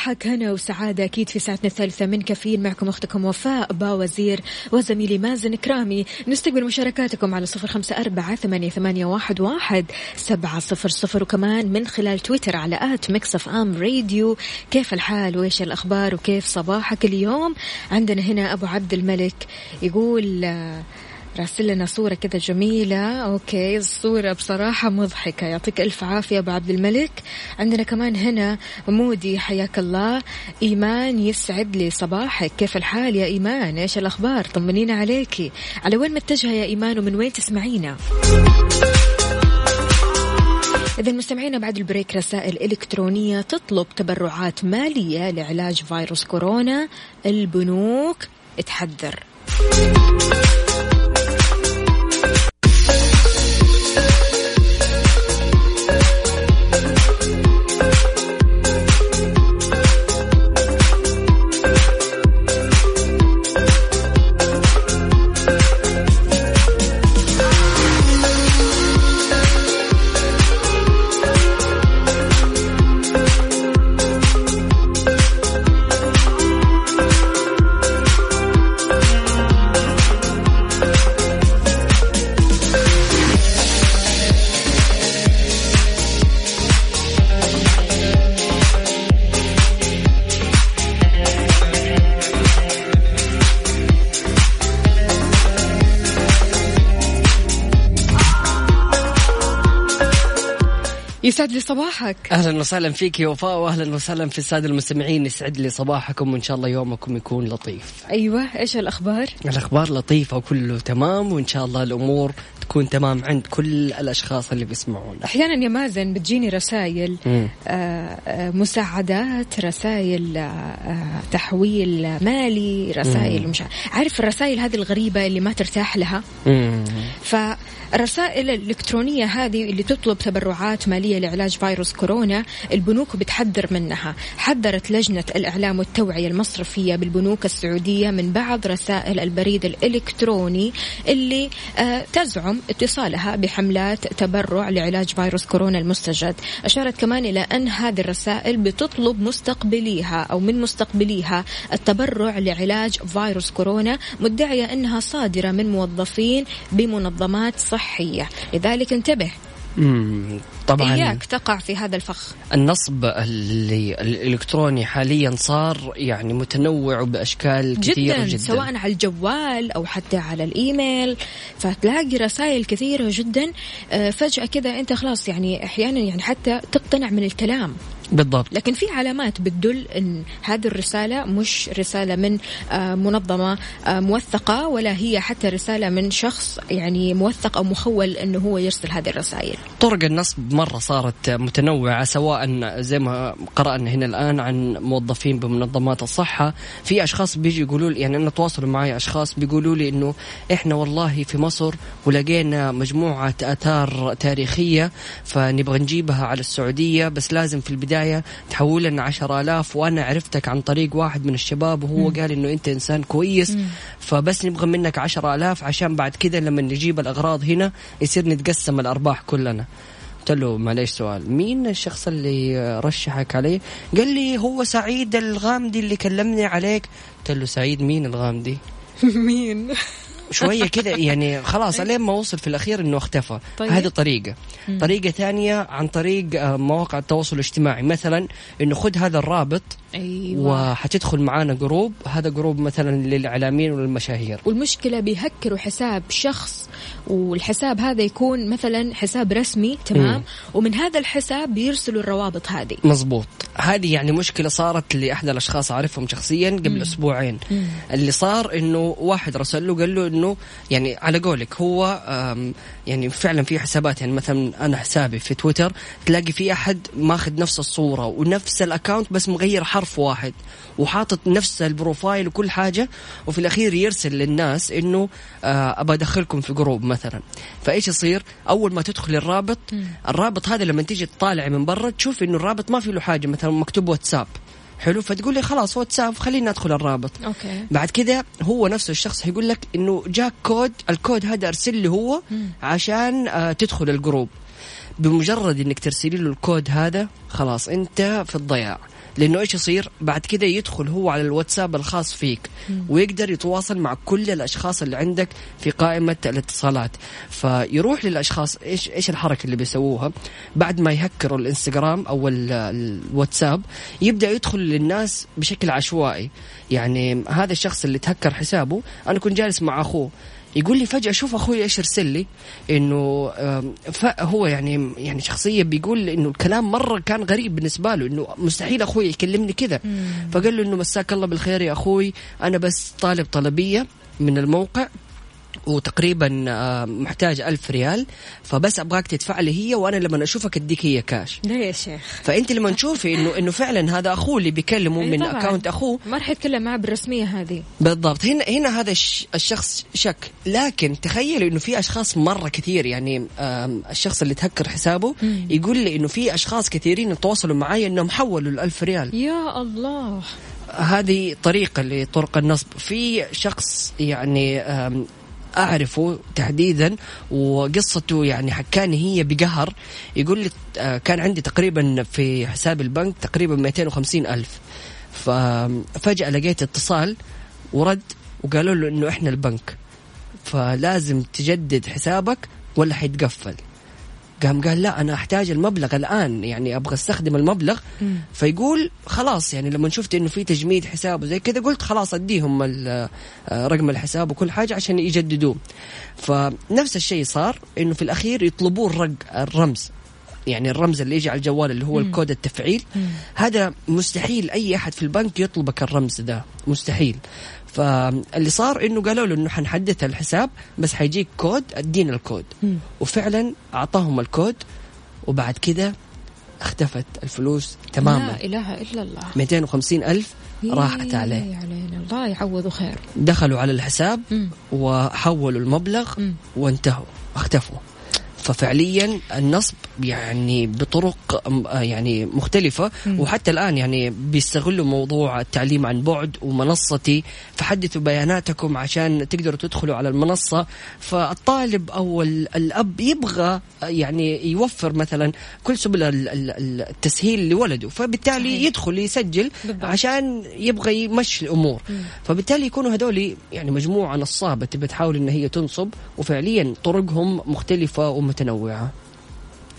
[SPEAKER 1] صباحك هنا وسعادة أكيد في ساعتنا الثالثة من كافيين. معكم أختكم وفاء باوزير وزميلي مازن كرامي. نستقبل مشاركاتكم على صفر خمسة أربعة ثمانية, واحد, واحد سبعة صفر صفر. وكمان من خلال تويتر على at Mix FM Radio. كيف الحال؟ وإيش الأخبار؟ وكيف صباحك اليوم؟ عندنا هنا أبو عبد الملك يقول آه، راسل لنا صورة كذا جميلة. okay الصورة بصراحة مضحكة. يعطيك ألف عافية أبو عبد الملك. عندنا كمان هنا مودي حياك الله. إيمان يسعد لي صباحك. كيف الحال يا إيمان؟ إيش الأخبار؟ طمنينا عليكي على وين متجهة يا إيمان ومن وين تسمعينا؟ إذا مستمعينا بعد البريك رسائل إلكترونية تطلب تبرعات مالية لعلاج فيروس كورونا. البنوك تحذر. يسعد لي صباحك.
[SPEAKER 3] أهلا وسهلا فيك يا وفاء واهلا وسهلا في السادة المستمعين يسعد لي صباحكم وإن شاء الله يومكم يكون لطيف.
[SPEAKER 1] أيوة إيش الأخبار؟
[SPEAKER 3] الأخبار لطيفة وكله تمام وإن شاء الله الأمور تكون تمام عند كل الأشخاص اللي بيسمعونا.
[SPEAKER 1] أحيانا يا مازن بتجيني رسائل. آه، آه، مساعدات رسائل آه، آه، تحويل مالي رسائل مش عارف الرسائل هذه الغريبة اللي ما ترتاح لها؟
[SPEAKER 3] مم.
[SPEAKER 1] فالرسائل الإلكترونية هذه اللي تطلب تبرعات مالية لعلاج فيروس كورونا البنوك بتحذر منها. حذرت لجنة الإعلام والتوعية المصرفية بالبنوك السعودية من بعض رسائل البريد الإلكتروني اللي آه، تزعم اتصالها بحملات تبرع لعلاج فيروس كورونا المستجد أشارت كمان إلى أن هذه الرسائل بتطلب مستقبليها أو من مستقبليها التبرع لعلاج فيروس كورونا مدعية أنها صادرة من موظفين بمنظمات صحية لذلك انتبه.
[SPEAKER 3] طبعا
[SPEAKER 1] إياك تقع في هذا الفخ.
[SPEAKER 3] النصب اللي الإلكتروني حاليا صار يعني متنوع بأشكال كثيرة
[SPEAKER 1] جدا,
[SPEAKER 3] جدا.
[SPEAKER 1] سواء على الجوال أو حتى على الإيميل. فتلاقي رسائل كثيرة جدا. آه، فجأة كذا أنت خلاص يعني أحيانا يعني حتى تقتنع من الكلام.
[SPEAKER 3] بالضبط
[SPEAKER 1] لكن في علامات بتدل إن هذه الرسالة مش رسالة من آه، منظمة آه، موثقة ولا هي حتى رسالة من شخص يعني موثق أو مخول إنه هو يرسل هذه الرسائل.
[SPEAKER 3] طرق النصب مرة صارت متنوعة سواء زي ما قرأنا هنا الآن عن موظفين بمنظمات الصحة في أشخاص بيجي يقولوا لي يعني أنا تواصلوا معي أشخاص بيقولوا لي إنه إحنا والله في مصر ولقينا مجموعة آثار تاريخية فنبغى نجيبها على السعودية بس لازم في البداية تحول لنا عشر آلاف وأنا عرفتك عن طريق واحد من الشباب وهو قال إنه أنت إنسان كويس. فبس نبغى منك عشر آلاف عشان بعد كذا لما نجيب الأغراض هنا يصير نتقسم الأرباح كلنا. قلت له معليش سؤال مين الشخص اللي رشحك عليه؟ قال لي هو سعيد الغامدي اللي كلمني عليك. قلت له سعيد مين الغامدي؟ (laughs)
[SPEAKER 1] مين؟
[SPEAKER 3] شوية (laughs) كده يعني خلاص لين ما وصل في الأخير إنه اختفى.
[SPEAKER 1] طيب.
[SPEAKER 3] هذه طريقة. طريقة ثانية عن طريق آه، مواقع التواصل الاجتماعي. مثلا إنه خذ هذا الرابط
[SPEAKER 1] أيوه.
[SPEAKER 3] وحتدخل معانا group. هذا group مثلا للإعلاميين والمشاهير
[SPEAKER 1] والمشكلة بيهكروا حساب شخص والحساب هذا يكون مثلا حساب رسمي تمام
[SPEAKER 3] مم.
[SPEAKER 1] ومن هذا الحساب بيرسلوا الروابط هذه
[SPEAKER 3] مزبوط هذه يعني مشكلة صارت لأحد الأشخاص أعرفهم شخصيا قبل
[SPEAKER 1] مم.
[SPEAKER 3] أسبوعين
[SPEAKER 1] مم.
[SPEAKER 3] اللي صار إنه واحد رسل له قال له إنه يعني على قولك هو يعني فعلا في حسابات يعني مثلا أنا حسابي في تويتر تلاقي في أحد ماخذ نفس الصورة ونفس ال account بس مغير حرف واحد وحاطط نفس ال profile وكل حاجة وفي الأخير يرسل للناس إنه آه، أبى أدخلكم في group مثلا. فإيش يصير؟ أول ما تدخل الرابط الرابط هذا لما تيجي تطالع من برا تشوف إنه الرابط ما في له حاجة مثلا مكتوب واتساب. حلو؟ فتقول لي خلاص واتساب خليني أدخل الرابط.
[SPEAKER 1] okay.
[SPEAKER 3] بعد كده هو نفسه الشخص هيقول لك إنه جاك كود الكود هذا أرسل لي هو عشان آه تدخل الجروب. بمجرد إنك ترسلي له الكود هذا خلاص أنت في الضياع. لأنه إيش يصير؟ بعد كده يدخل هو على الواتساب الخاص فيك ويقدر يتواصل مع كل الأشخاص اللي عندك في قائمة الاتصالات. فيروح للأشخاص إيش إيش الحركة اللي بيسووها؟ بعد ما يهكروا الإنستغرام أو ال- الواتساب يبدأ يدخل للناس بشكل عشوائي. يعني هذا الشخص اللي تهكر حسابه أنا كنت جالس مع أخوه يقول لي فجأة شوف أخوي إيش أرسل لي إنه هو يعني يعني شخصية بيقول إنه الكلام مرة كان غريب بالنسبة له إنه مستحيل أخوي يكلمني كذا. فقال له إنه مساك الله بالخير يا أخوي أنا بس طالب طلبية من الموقع وتقريبا آه، محتاج ألف ريال. فبس أبغاك تدفع لي هي وأنا لما أشوفك أديك هي كاش
[SPEAKER 1] لا يا شيخ.
[SPEAKER 3] فأنت لما تشوفي إنه إنه فعلا هذا أخوه اللي بيكلمه
[SPEAKER 1] إيه
[SPEAKER 3] من
[SPEAKER 1] طبعاً.
[SPEAKER 3] أكاونت أخوه.
[SPEAKER 1] ما راح يتكلم معاه بالرسمية هذه.
[SPEAKER 3] بالضبط. هنا هنا هذا الش- الشخص شك. لكن تخيلوا إنه في أشخاص مرة كثير يعني الشخص اللي تهكر حسابه يقول لي إنه في أشخاص كثيرين تواصلوا معي إنهم حولوا الألف ريال.
[SPEAKER 1] يا الله.
[SPEAKER 3] هذه طريقة لطرق النصب. في شخص يعني آم، أعرفه تحديدا وقصته يعني حكاني هي بقهر. يقول لي آه، كان عندي تقريبا في حساب البنك تقريبا 250 ألف. ففجأة لقيت اتصال ورد وقالوا له إنه إحنا البنك. فلازم تجدد حسابك ولا حيتقفل. قام قال لا أنا أحتاج المبلغ الآن يعني أبغى أستخدم المبلغ. فيقول خلاص يعني لما شفت إنه في تجميد حساب وزي كذا قلت خلاص أديهم آه، رقم الحساب وكل حاجة عشان يجددوه. فنفس الشيء صار إنه في الأخير يطلبوا الرق الرمز. يعني الرمز اللي يجي على الجوال اللي هو الكود التفعيل. هذا مستحيل أي أحد في البنك يطلبك الرمز ده. مستحيل. فاللي صار إنه قالوا له إنه حنحدث الحساب بس حيجيك كود أدينا الكود. وفعلا أعطاهم الكود وبعد كده اختفت الفلوس تماما.
[SPEAKER 1] لا إله إلا الله.
[SPEAKER 3] 250 ألف راحت
[SPEAKER 1] إيه
[SPEAKER 3] عليه
[SPEAKER 1] علينا. الله يعوضه خير.
[SPEAKER 3] دخلوا على الحساب
[SPEAKER 1] مم.
[SPEAKER 3] وحولوا المبلغ
[SPEAKER 1] مم.
[SPEAKER 3] وانتهوا اختفوا. ففعليا النصب يعني بطرق م- آه يعني مختلفة. وحتى الآن يعني بيستغلوا موضوع التعليم عن بعد ومنصتي فحدثوا بياناتكم عشان تقدروا تدخلوا على المنصة. فالطالب أو ال- الأب يبغى آه، يعني يوفر مثلا كل سبل ال- ال- ال- التسهيل لولده. فبالتالي
[SPEAKER 1] صحيح.
[SPEAKER 3] يدخل يسجل
[SPEAKER 1] بالضبط.
[SPEAKER 3] عشان يبغى يمشي الأمور. فبالتالي يكونوا هذول يعني مجموعة نصابة تبي تحاول إن هي تنصب. وفعليا طرقهم مختلفة ومتنوعة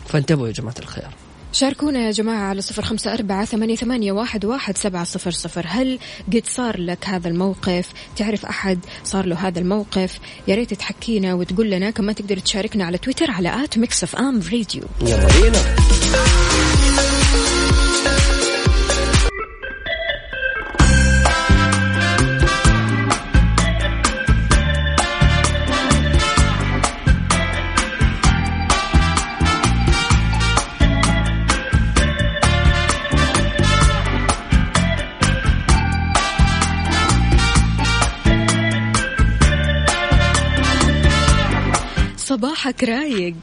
[SPEAKER 3] فانتبهوا يا جماعة الخير.
[SPEAKER 1] شاركونا يا جماعة على صفر خمسة أربعة ثمانية, ثمانية واحد, واحد سبعة صفر صفر. هل قد صار لك هذا الموقف؟ تعرف أحد صار له هذا الموقف؟ يا ريت تحكينا وتقول لنا كمان تقدر تشاركنا على تويتر على at Mix FM Radio.
[SPEAKER 3] يلا بينا.
[SPEAKER 1] صباحك رايق.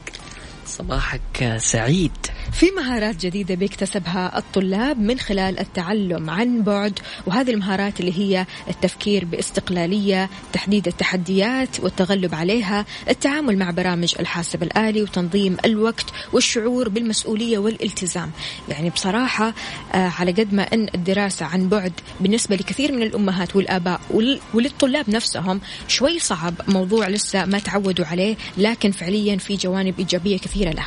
[SPEAKER 3] صباحك سعيد.
[SPEAKER 1] في مهارات جديدة بيكتسبها الطلاب من خلال التعلم عن بعد وهذه المهارات اللي هي التفكير باستقلالية تحديد التحديات والتغلب عليها التعامل مع برامج الحاسب الآلي وتنظيم الوقت والشعور بالمسؤولية والالتزام. يعني بصراحة آه، على قد ما أن الدراسة عن بعد بالنسبة لكثير من الأمهات والآباء وال- وللطلاب نفسهم شوي صعب موضوع لسه ما تعودوا عليه لكن فعليا في جوانب إيجابية كثيرة له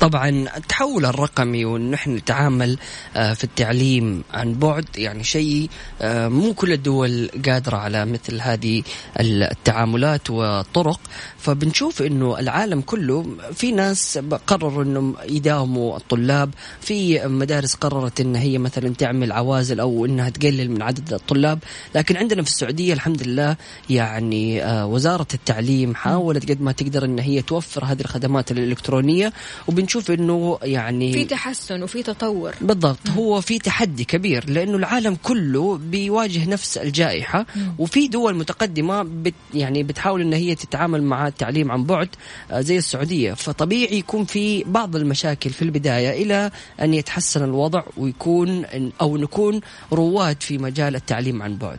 [SPEAKER 3] طبعا التحول الرقمي وان إحنا نتعامل آه، في التعليم عن بعد. يعني شيء آه، مو كل الدول قادرة على مثل هذه التعاملات والطرق فبنشوف إنه العالم كله في ناس قرروا إنهم يداوموا الطلاب. في مدارس قررت إن هي مثلا تعمل عوازل أو إنها تقلل من عدد الطلاب. لكن عندنا في السعودية الحمد لله يعني آه، وزارة التعليم حاولت قد ما تقدر إن هي توفر هذه الخدمات الإلكترونية. وبنشوف إنه يعني
[SPEAKER 1] في تحسن وفي تطور.
[SPEAKER 3] بالضبط هو في تحدي كبير لأنه العالم كله بيواجه نفس الجائحة وفي دول متقدمة بت يعني بتحاول إن هي تتعامل مع التعليم عن بعد آه، زي السعودية. فطبيعي يكون في بعض المشاكل في البداية إلى أن يتحسن الوضع ويكون أو نكون رواد في مجال التعليم عن بعد.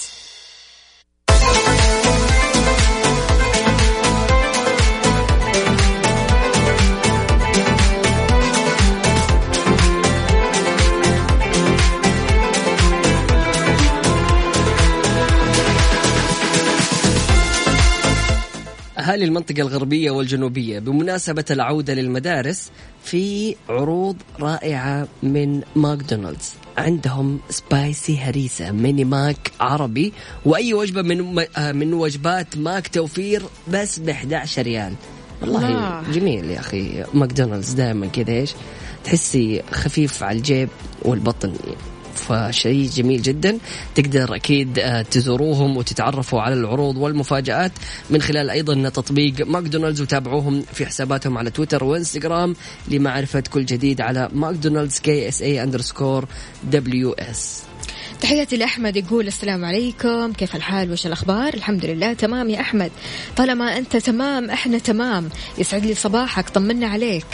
[SPEAKER 3] أهالي المنطقة الغربية والجنوبية بمناسبة العودة للمدارس في عروض رائعة من ماكدونالدز. عندهم spicy هريسة Mini Mac عربي وأي وجبة من آه، من وجبات ماك توفير بس ب 11 ريال. والله
[SPEAKER 1] الله.
[SPEAKER 3] جميل يا أخي ماكدونالدز دائما كذا إيش؟ تحسي خفيف على الجيب والبطن. فشيء جميل جدا. تقدر أكيد آه، تزوروهم وتتعرفوا على العروض والمفاجآت. من خلال أيضا تطبيق ماكدونالدز وتابعوهم في حساباتهم على تويتر وإنستغرام لمعرفة كل جديد على McDonald's KSA underscore WS
[SPEAKER 1] تحياتي لأحمد يقول السلام عليكم. كيف الحال؟ وش الأخبار؟ الحمد لله تمام يا أحمد. طالما أنت تمام إحنا تمام. يسعد لي صباحك طمنا عليك.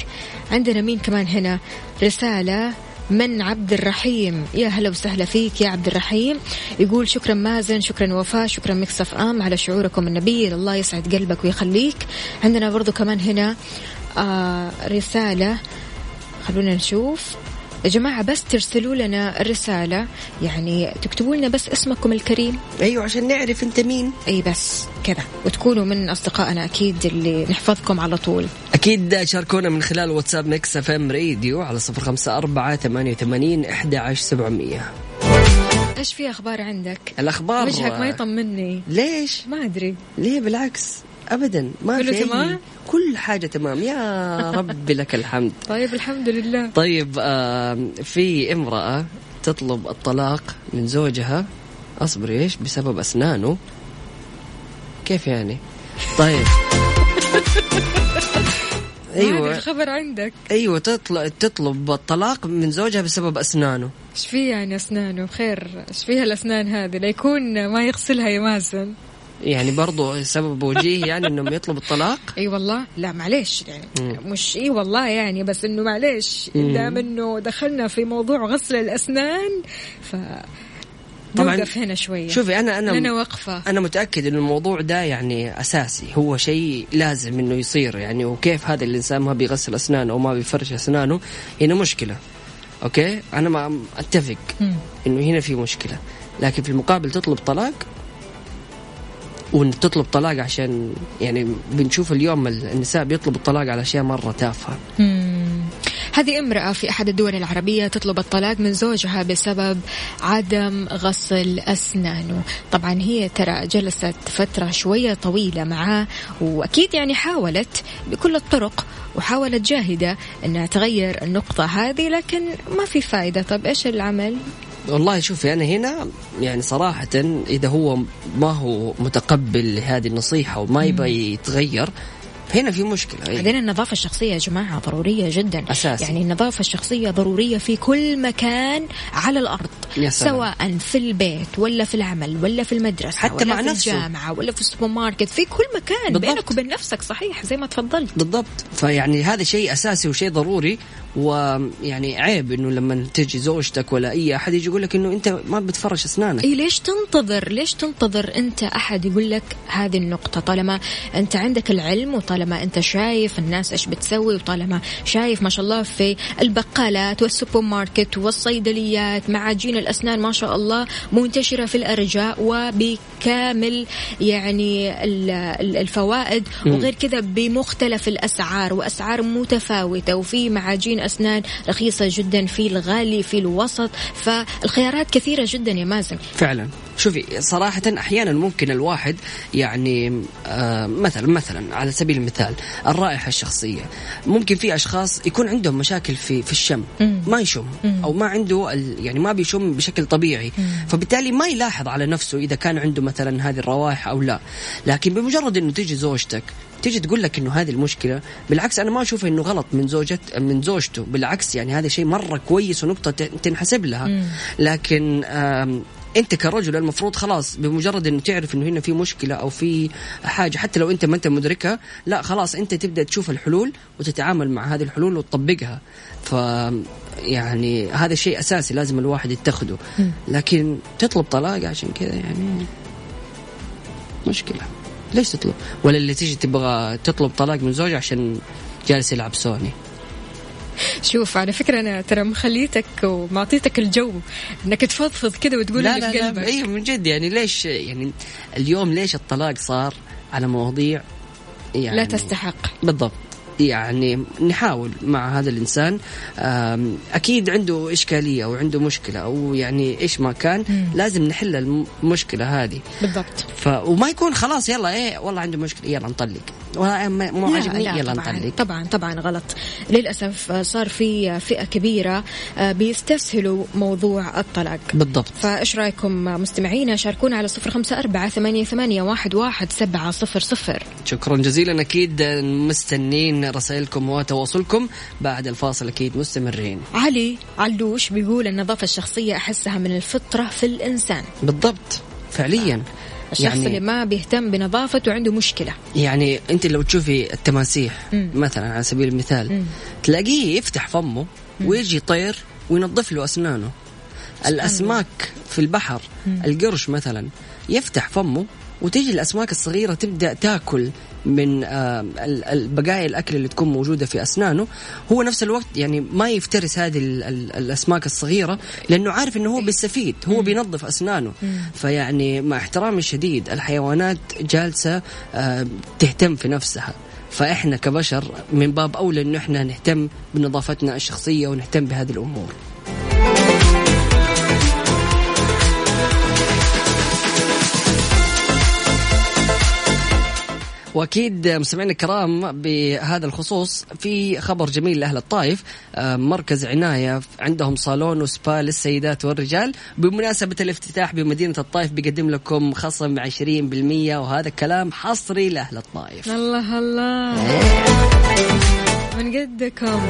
[SPEAKER 1] عندنا مين كمان هنا؟ رسالة من عبد الرحيم. يا هلا وسهلا فيك يا عبد الرحيم. يقول شكرا مازن شكرا وفاء شكرا Mix FM على شعوركم النبيل الله يسعد قلبك ويخليك. عندنا برضو كمان هنا آه رسالة. خلونا نشوف. يا جماعة بس ترسلوا لنا الرسالة. يعني تكتبوا لنا بس اسمكم الكريم.
[SPEAKER 3] أيوه عشان نعرف أنت مين.
[SPEAKER 1] إي بس كذا. وتكونوا من أصدقائنا أكيد اللي نحفظكم على طول.
[SPEAKER 3] أكيد شاركونا من خلال واتساب Mix FM Radio على صفر خمسة أربعة ثمانية وثمانين أحد عشر سبعمية.
[SPEAKER 1] إيش في أخبار عندك؟
[SPEAKER 3] الأخبار
[SPEAKER 1] وجهك ما يطمني.
[SPEAKER 3] ليش؟
[SPEAKER 1] ما أدري.
[SPEAKER 3] ليه؟ بالعكس ابدا ما
[SPEAKER 1] كله
[SPEAKER 3] في
[SPEAKER 1] تمام؟
[SPEAKER 3] كل حاجة تمام. يا (laughs) ربي لك الحمد.
[SPEAKER 1] طيب الحمد لله.
[SPEAKER 3] طيب آه في امرأة تطلب الطلاق من زوجها. اصبري إيش؟ بسبب أسنانه. كيف يعني؟ طيب. (laughs) أيوه.
[SPEAKER 1] الخبر عندك.
[SPEAKER 3] أيوه تطلب تطلب الطلاق من زوجها بسبب أسنانه.
[SPEAKER 1] إيش في يعني أسنانه؟ بخير. إيش فيها الأسنان هذه؟ ليكون ما يغسلها يا مازن.
[SPEAKER 3] يعني برضو سبب وجيه يعني إنهم يطلب الطلاق؟ (laughs)
[SPEAKER 1] أي والله. لا معليش. يعني
[SPEAKER 3] مم.
[SPEAKER 1] مش إي والله يعني بس إنه معليش. دام إنه دخلنا في موضوع غسل الأسنان ف
[SPEAKER 3] طبعاً
[SPEAKER 1] نوقف هنا شوية.
[SPEAKER 3] شوفي أنا أنا
[SPEAKER 1] لنا وقفة.
[SPEAKER 3] أنا متأكد إن الموضوع ده يعني أساسي. هو شيء لازم إنه يصير يعني وكيف هذا الإنسان ما بيغسل أسنانه أو ما بيفرش أسنانه هنا مشكلة. أوكي؟ أنا ما
[SPEAKER 1] أتفق.
[SPEAKER 3] إنه هنا في مشكلة. لكن في المقابل تطلب طلاق وإن تطلب طلاق عشان يعني بنشوف اليوم النساء بيطلبوا الطلاق على أشياء مرة تافهة.
[SPEAKER 1] مم. هذه امرأة في أحد الدول العربية تطلب الطلاق من زوجها بسبب عدم غسل أسنانه طبعا هي ترى جلست فترة شوية طويلة معاه وأكيد يعني حاولت بكل الطرق وحاولت جاهدة أنها تغير النقطة هذه لكن ما في فائدة طب إيش العمل؟
[SPEAKER 3] والله شوفي أنا هنا يعني صراحة إذا هو ما هو متقبل لهذه النصيحة وما يبغى يتغير هنا في مشكلة
[SPEAKER 1] بعدين النظافة الشخصية يا جماعة ضرورية جدا
[SPEAKER 3] أساسي.
[SPEAKER 1] يعني النظافة الشخصية ضرورية في كل مكان على الأرض
[SPEAKER 3] يا سلام.
[SPEAKER 1] سواء في البيت ولا في العمل ولا في المدرسة
[SPEAKER 3] حتى
[SPEAKER 1] ولا
[SPEAKER 3] مع
[SPEAKER 1] في
[SPEAKER 3] نفسه.
[SPEAKER 1] الجامعة ولا في السوبر ماركت في كل مكان
[SPEAKER 3] بالضبط.
[SPEAKER 1] بينك وبين نفسك صحيح زي ما تفضلت
[SPEAKER 3] بالضبط فيعني هذا شيء أساسي وشيء ضروري ويعني عيب إنه لما تجي زوجتك ولا أي أحد يجي يقول لك إنه أنت ما بتفرش أسنانك
[SPEAKER 1] اي ليش تنتظر ليش تنتظر أنت أحد يقول لك هذه النقطة طالما أنت عندك العلم وطالما أنت شايف الناس إيش بتسوي وطالما شايف ما شاء الله في البقالات والسوبر ماركت والصيدليات معاجين الأسنان ما شاء الله منتشرة في الأرجاء وبكامل يعني ال- ال- الفوائد. وغير كذا بمختلف الأسعار وأسعار متفاوتة. وفي معاجين أسنان رخيصة جدا في الغالي في الوسط. فالخيارات كثيرة جدا يا مازن.
[SPEAKER 3] فعلا. شوفي صراحة أحيانا ممكن الواحد يعني آه مثلا مثلا على سبيل المثال الرائحة الشخصية. ممكن في أشخاص يكون عندهم مشاكل في في الشم ما يشم أو ما عنده يعني ما بيشم بشكل طبيعي. فبالتالي ما يلاحظ على نفسه إذا كان عنده مثلا هذه الروائح أو لا. لكن بمجرد إنه تيجي زوجتك تيجي تقول لك إنه هذه المشكلة بالعكس أنا ما أشوف إنه غلط من زوجة من زوجته. بالعكس يعني هذا شيء مرة كويس ونقطة تنحسب لها. لكن انت كرجل المفروض خلاص بمجرد انه تعرف انه هنا في مشكلة أو في حاجة حتى لو انت ما انت مدركها لا خلاص انت تبدأ تشوف الحلول وتتعامل مع هذه الحلول وتطبقها. ف يعني هذا شيء أساسي لازم الواحد يتخذه. لكن تطلب طلاق عشان كذا يعني مشكلة. ليش تطلب؟ ولا اللي تيجي تبغى تطلب طلاق من زوجها عشان جالس يلعب سوني. (laughs)
[SPEAKER 1] شوف على فكرة أنا ترى مخليتك ومعطيتك الجو إنك تفضفض كذا وتقول
[SPEAKER 3] لا لا لا
[SPEAKER 1] قلبك.
[SPEAKER 3] أيوه من جد يعني ليش يعني اليوم ليش الطلاق صار على مواضيع يعني
[SPEAKER 1] لا تستحق.
[SPEAKER 3] بالضبط. يعني نحاول مع هذا الإنسان أكيد عنده إشكالية أو عنده مشكلة أو يعني إيش ما كان لازم نحل المشكلة هذه.
[SPEAKER 1] بالضبط.
[SPEAKER 3] ف وما يكون خلاص يلا إيه والله عنده مشكلة يلا نطلق. مو عاجبني يلا نطلق.
[SPEAKER 1] طبعا طبعا غلط. للأسف آه، صار في فئة كبيرة آه، بيستسهلوا موضوع الطلاق.
[SPEAKER 3] بالضبط.
[SPEAKER 1] فإيش رأيكم مستمعينا؟ شاركونا على صفر خمسة أربعة ثمانية, ثمانية واحد, واحد سبعة صفر صفر.
[SPEAKER 3] شكرا جزيلا. أكيد مستنين رسائلكم وتواصلكم. بعد الفاصل أكيد مستمرين.
[SPEAKER 1] علي علوش بيقول النظافة الشخصية أحسها من الفطرة في الإنسان.
[SPEAKER 3] بالضبط. فعليا.
[SPEAKER 1] الشخص يعني اللي ما بيهتم بنظافته عنده مشكلة.
[SPEAKER 3] يعني انت لو تشوفي التماسيح
[SPEAKER 1] مم.
[SPEAKER 3] مثلا على سبيل المثال
[SPEAKER 1] مم.
[SPEAKER 3] تلاقيه يفتح فمه ويجي طير وينظف له أسنانه. الأسماك في البحر القرش مثلا يفتح فمه وتيجي الأسماك الصغيرة تبدأ تاكل من آه، ال- ال- بقايا الأكل اللي تكون موجودة في أسنانه. هو نفس الوقت يعني ما يفترس هذه ال- ال- الأسماك الصغيرة لأنه عارف إنه هو بيستفيد هو بينظف أسنانه. فيعني مع احترامي الشديد الحيوانات جالسة آه، تهتم في نفسها. فإحنا كبشر من باب أولى إنه إحنا نهتم بنظافتنا الشخصية ونهتم بهذه الأمور. وأكيد مستمعينا الكرام بهذا الخصوص في خبر جميل لأهل الطائف. آه، مركز عناية عندهم صالون وسبا للسيدات والرجال. بمناسبة الافتتاح بمدينة الطائف بيقدم لكم خصم 20% وهذا كلام حصري لأهل الطائف.
[SPEAKER 1] الله الله. من قدكم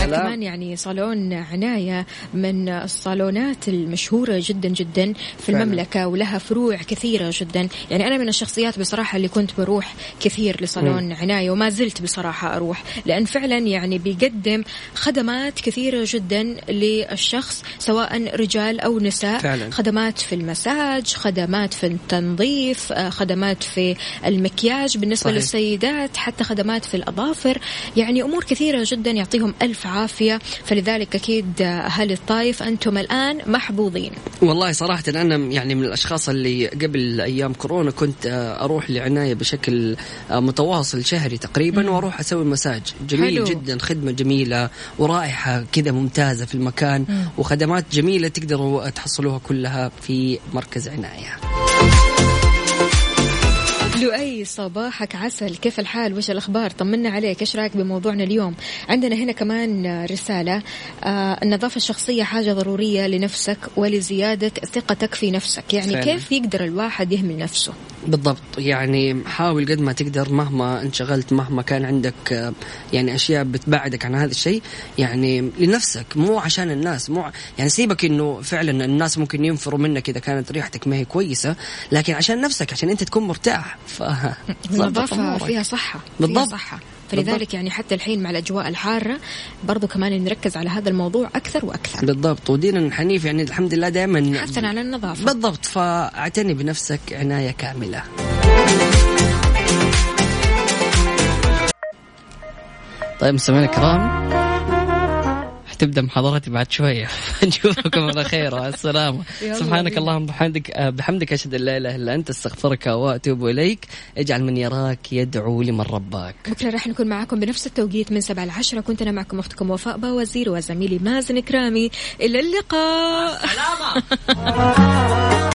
[SPEAKER 1] كمان يعني صالون عناية من الصالونات المشهورة جدا جدا في
[SPEAKER 3] فعلا.
[SPEAKER 1] المملكة ولها فروع كثيرة جدا يعني أنا من الشخصيات بصراحة اللي كنت بروح كثير لصالون عناية وما زلت بصراحة أروح لأن فعلا يعني بيقدم خدمات كثيرة جدا للشخص سواء رجال أو نساء
[SPEAKER 3] فعلا.
[SPEAKER 1] خدمات في المساج خدمات في التنظيف خدمات في المكياج بالنسبة
[SPEAKER 3] صحيح.
[SPEAKER 1] للسيدات حتى خدمات في الأظافر يعني أمور كثيرة جدا يعطيهم ألف عافية. فلذلك أكيد أهالي الطايف أنتم الآن محظوظين.
[SPEAKER 3] والله صراحة أنا يعني من الأشخاص اللي قبل أيام كورونا كنت آه، أروح لعناية بشكل آه، متواصل شهري تقريبا وأروح أسوي مساج. جميل
[SPEAKER 1] حلو.
[SPEAKER 3] جدا خدمة جميلة ورائحة كذا ممتازة في المكان وخدمات جميلة تقدروا تحصلوها كلها في مركز عناية.
[SPEAKER 1] لؤي صباحك عسل. كيف الحال؟ وش الأخبار؟ طمنا عليك. إيش رأيك بموضوعنا اليوم؟ عندنا هنا كمان رسالة. آه النظافة الشخصية حاجة ضرورية لنفسك ولزيادة ثقتك في نفسك. يعني
[SPEAKER 3] فعلا.
[SPEAKER 1] كيف يقدر الواحد يهمل نفسه؟
[SPEAKER 3] بالضبط يعني حاول قد ما تقدر مهما انشغلت مهما كان عندك آه، يعني أشياء بتبعدك عن هذا الشيء يعني لنفسك مو عشان الناس مو يعني سيبك إنه فعلا الناس ممكن ينفروا منك إذا كانت ريحتك ما هي كويسة لكن عشان نفسك عشان أنت تكون مرتاح ف. (laughs)
[SPEAKER 1] فيها صحة
[SPEAKER 3] بالضبط.
[SPEAKER 1] فيها صحة فلذلك
[SPEAKER 3] بالضبط.
[SPEAKER 1] يعني حتى الحين مع الأجواء الحارة برضو كمان نركز على هذا الموضوع أكثر وأكثر.
[SPEAKER 3] بالضبط. وديننا الحنيف يعني الحمد لله دائما
[SPEAKER 1] حثا على النظافة.
[SPEAKER 3] بالضبط. فاعتني بنفسك عناية كاملة. طيب مستمعينا الكرام حتبدا محاضرتي بعد شوية. (laughs) نشوفكم على خير وعلى
[SPEAKER 1] السلامة. (laughs)
[SPEAKER 3] سبحانك. اللهم بحمدك آه، بحمدك أشهد أن لا إله إلا أنت أستغفرك وأتوب إليك. اجعل من يراك يدعو لمن رباك.
[SPEAKER 1] بكرة راح نكون معاكم بنفس التوقيت من سبعة لعشرة. كنت أنا معكم أختكم وفاء باوزير وزميلي مازن كرامي إلى اللقاء. (laughs)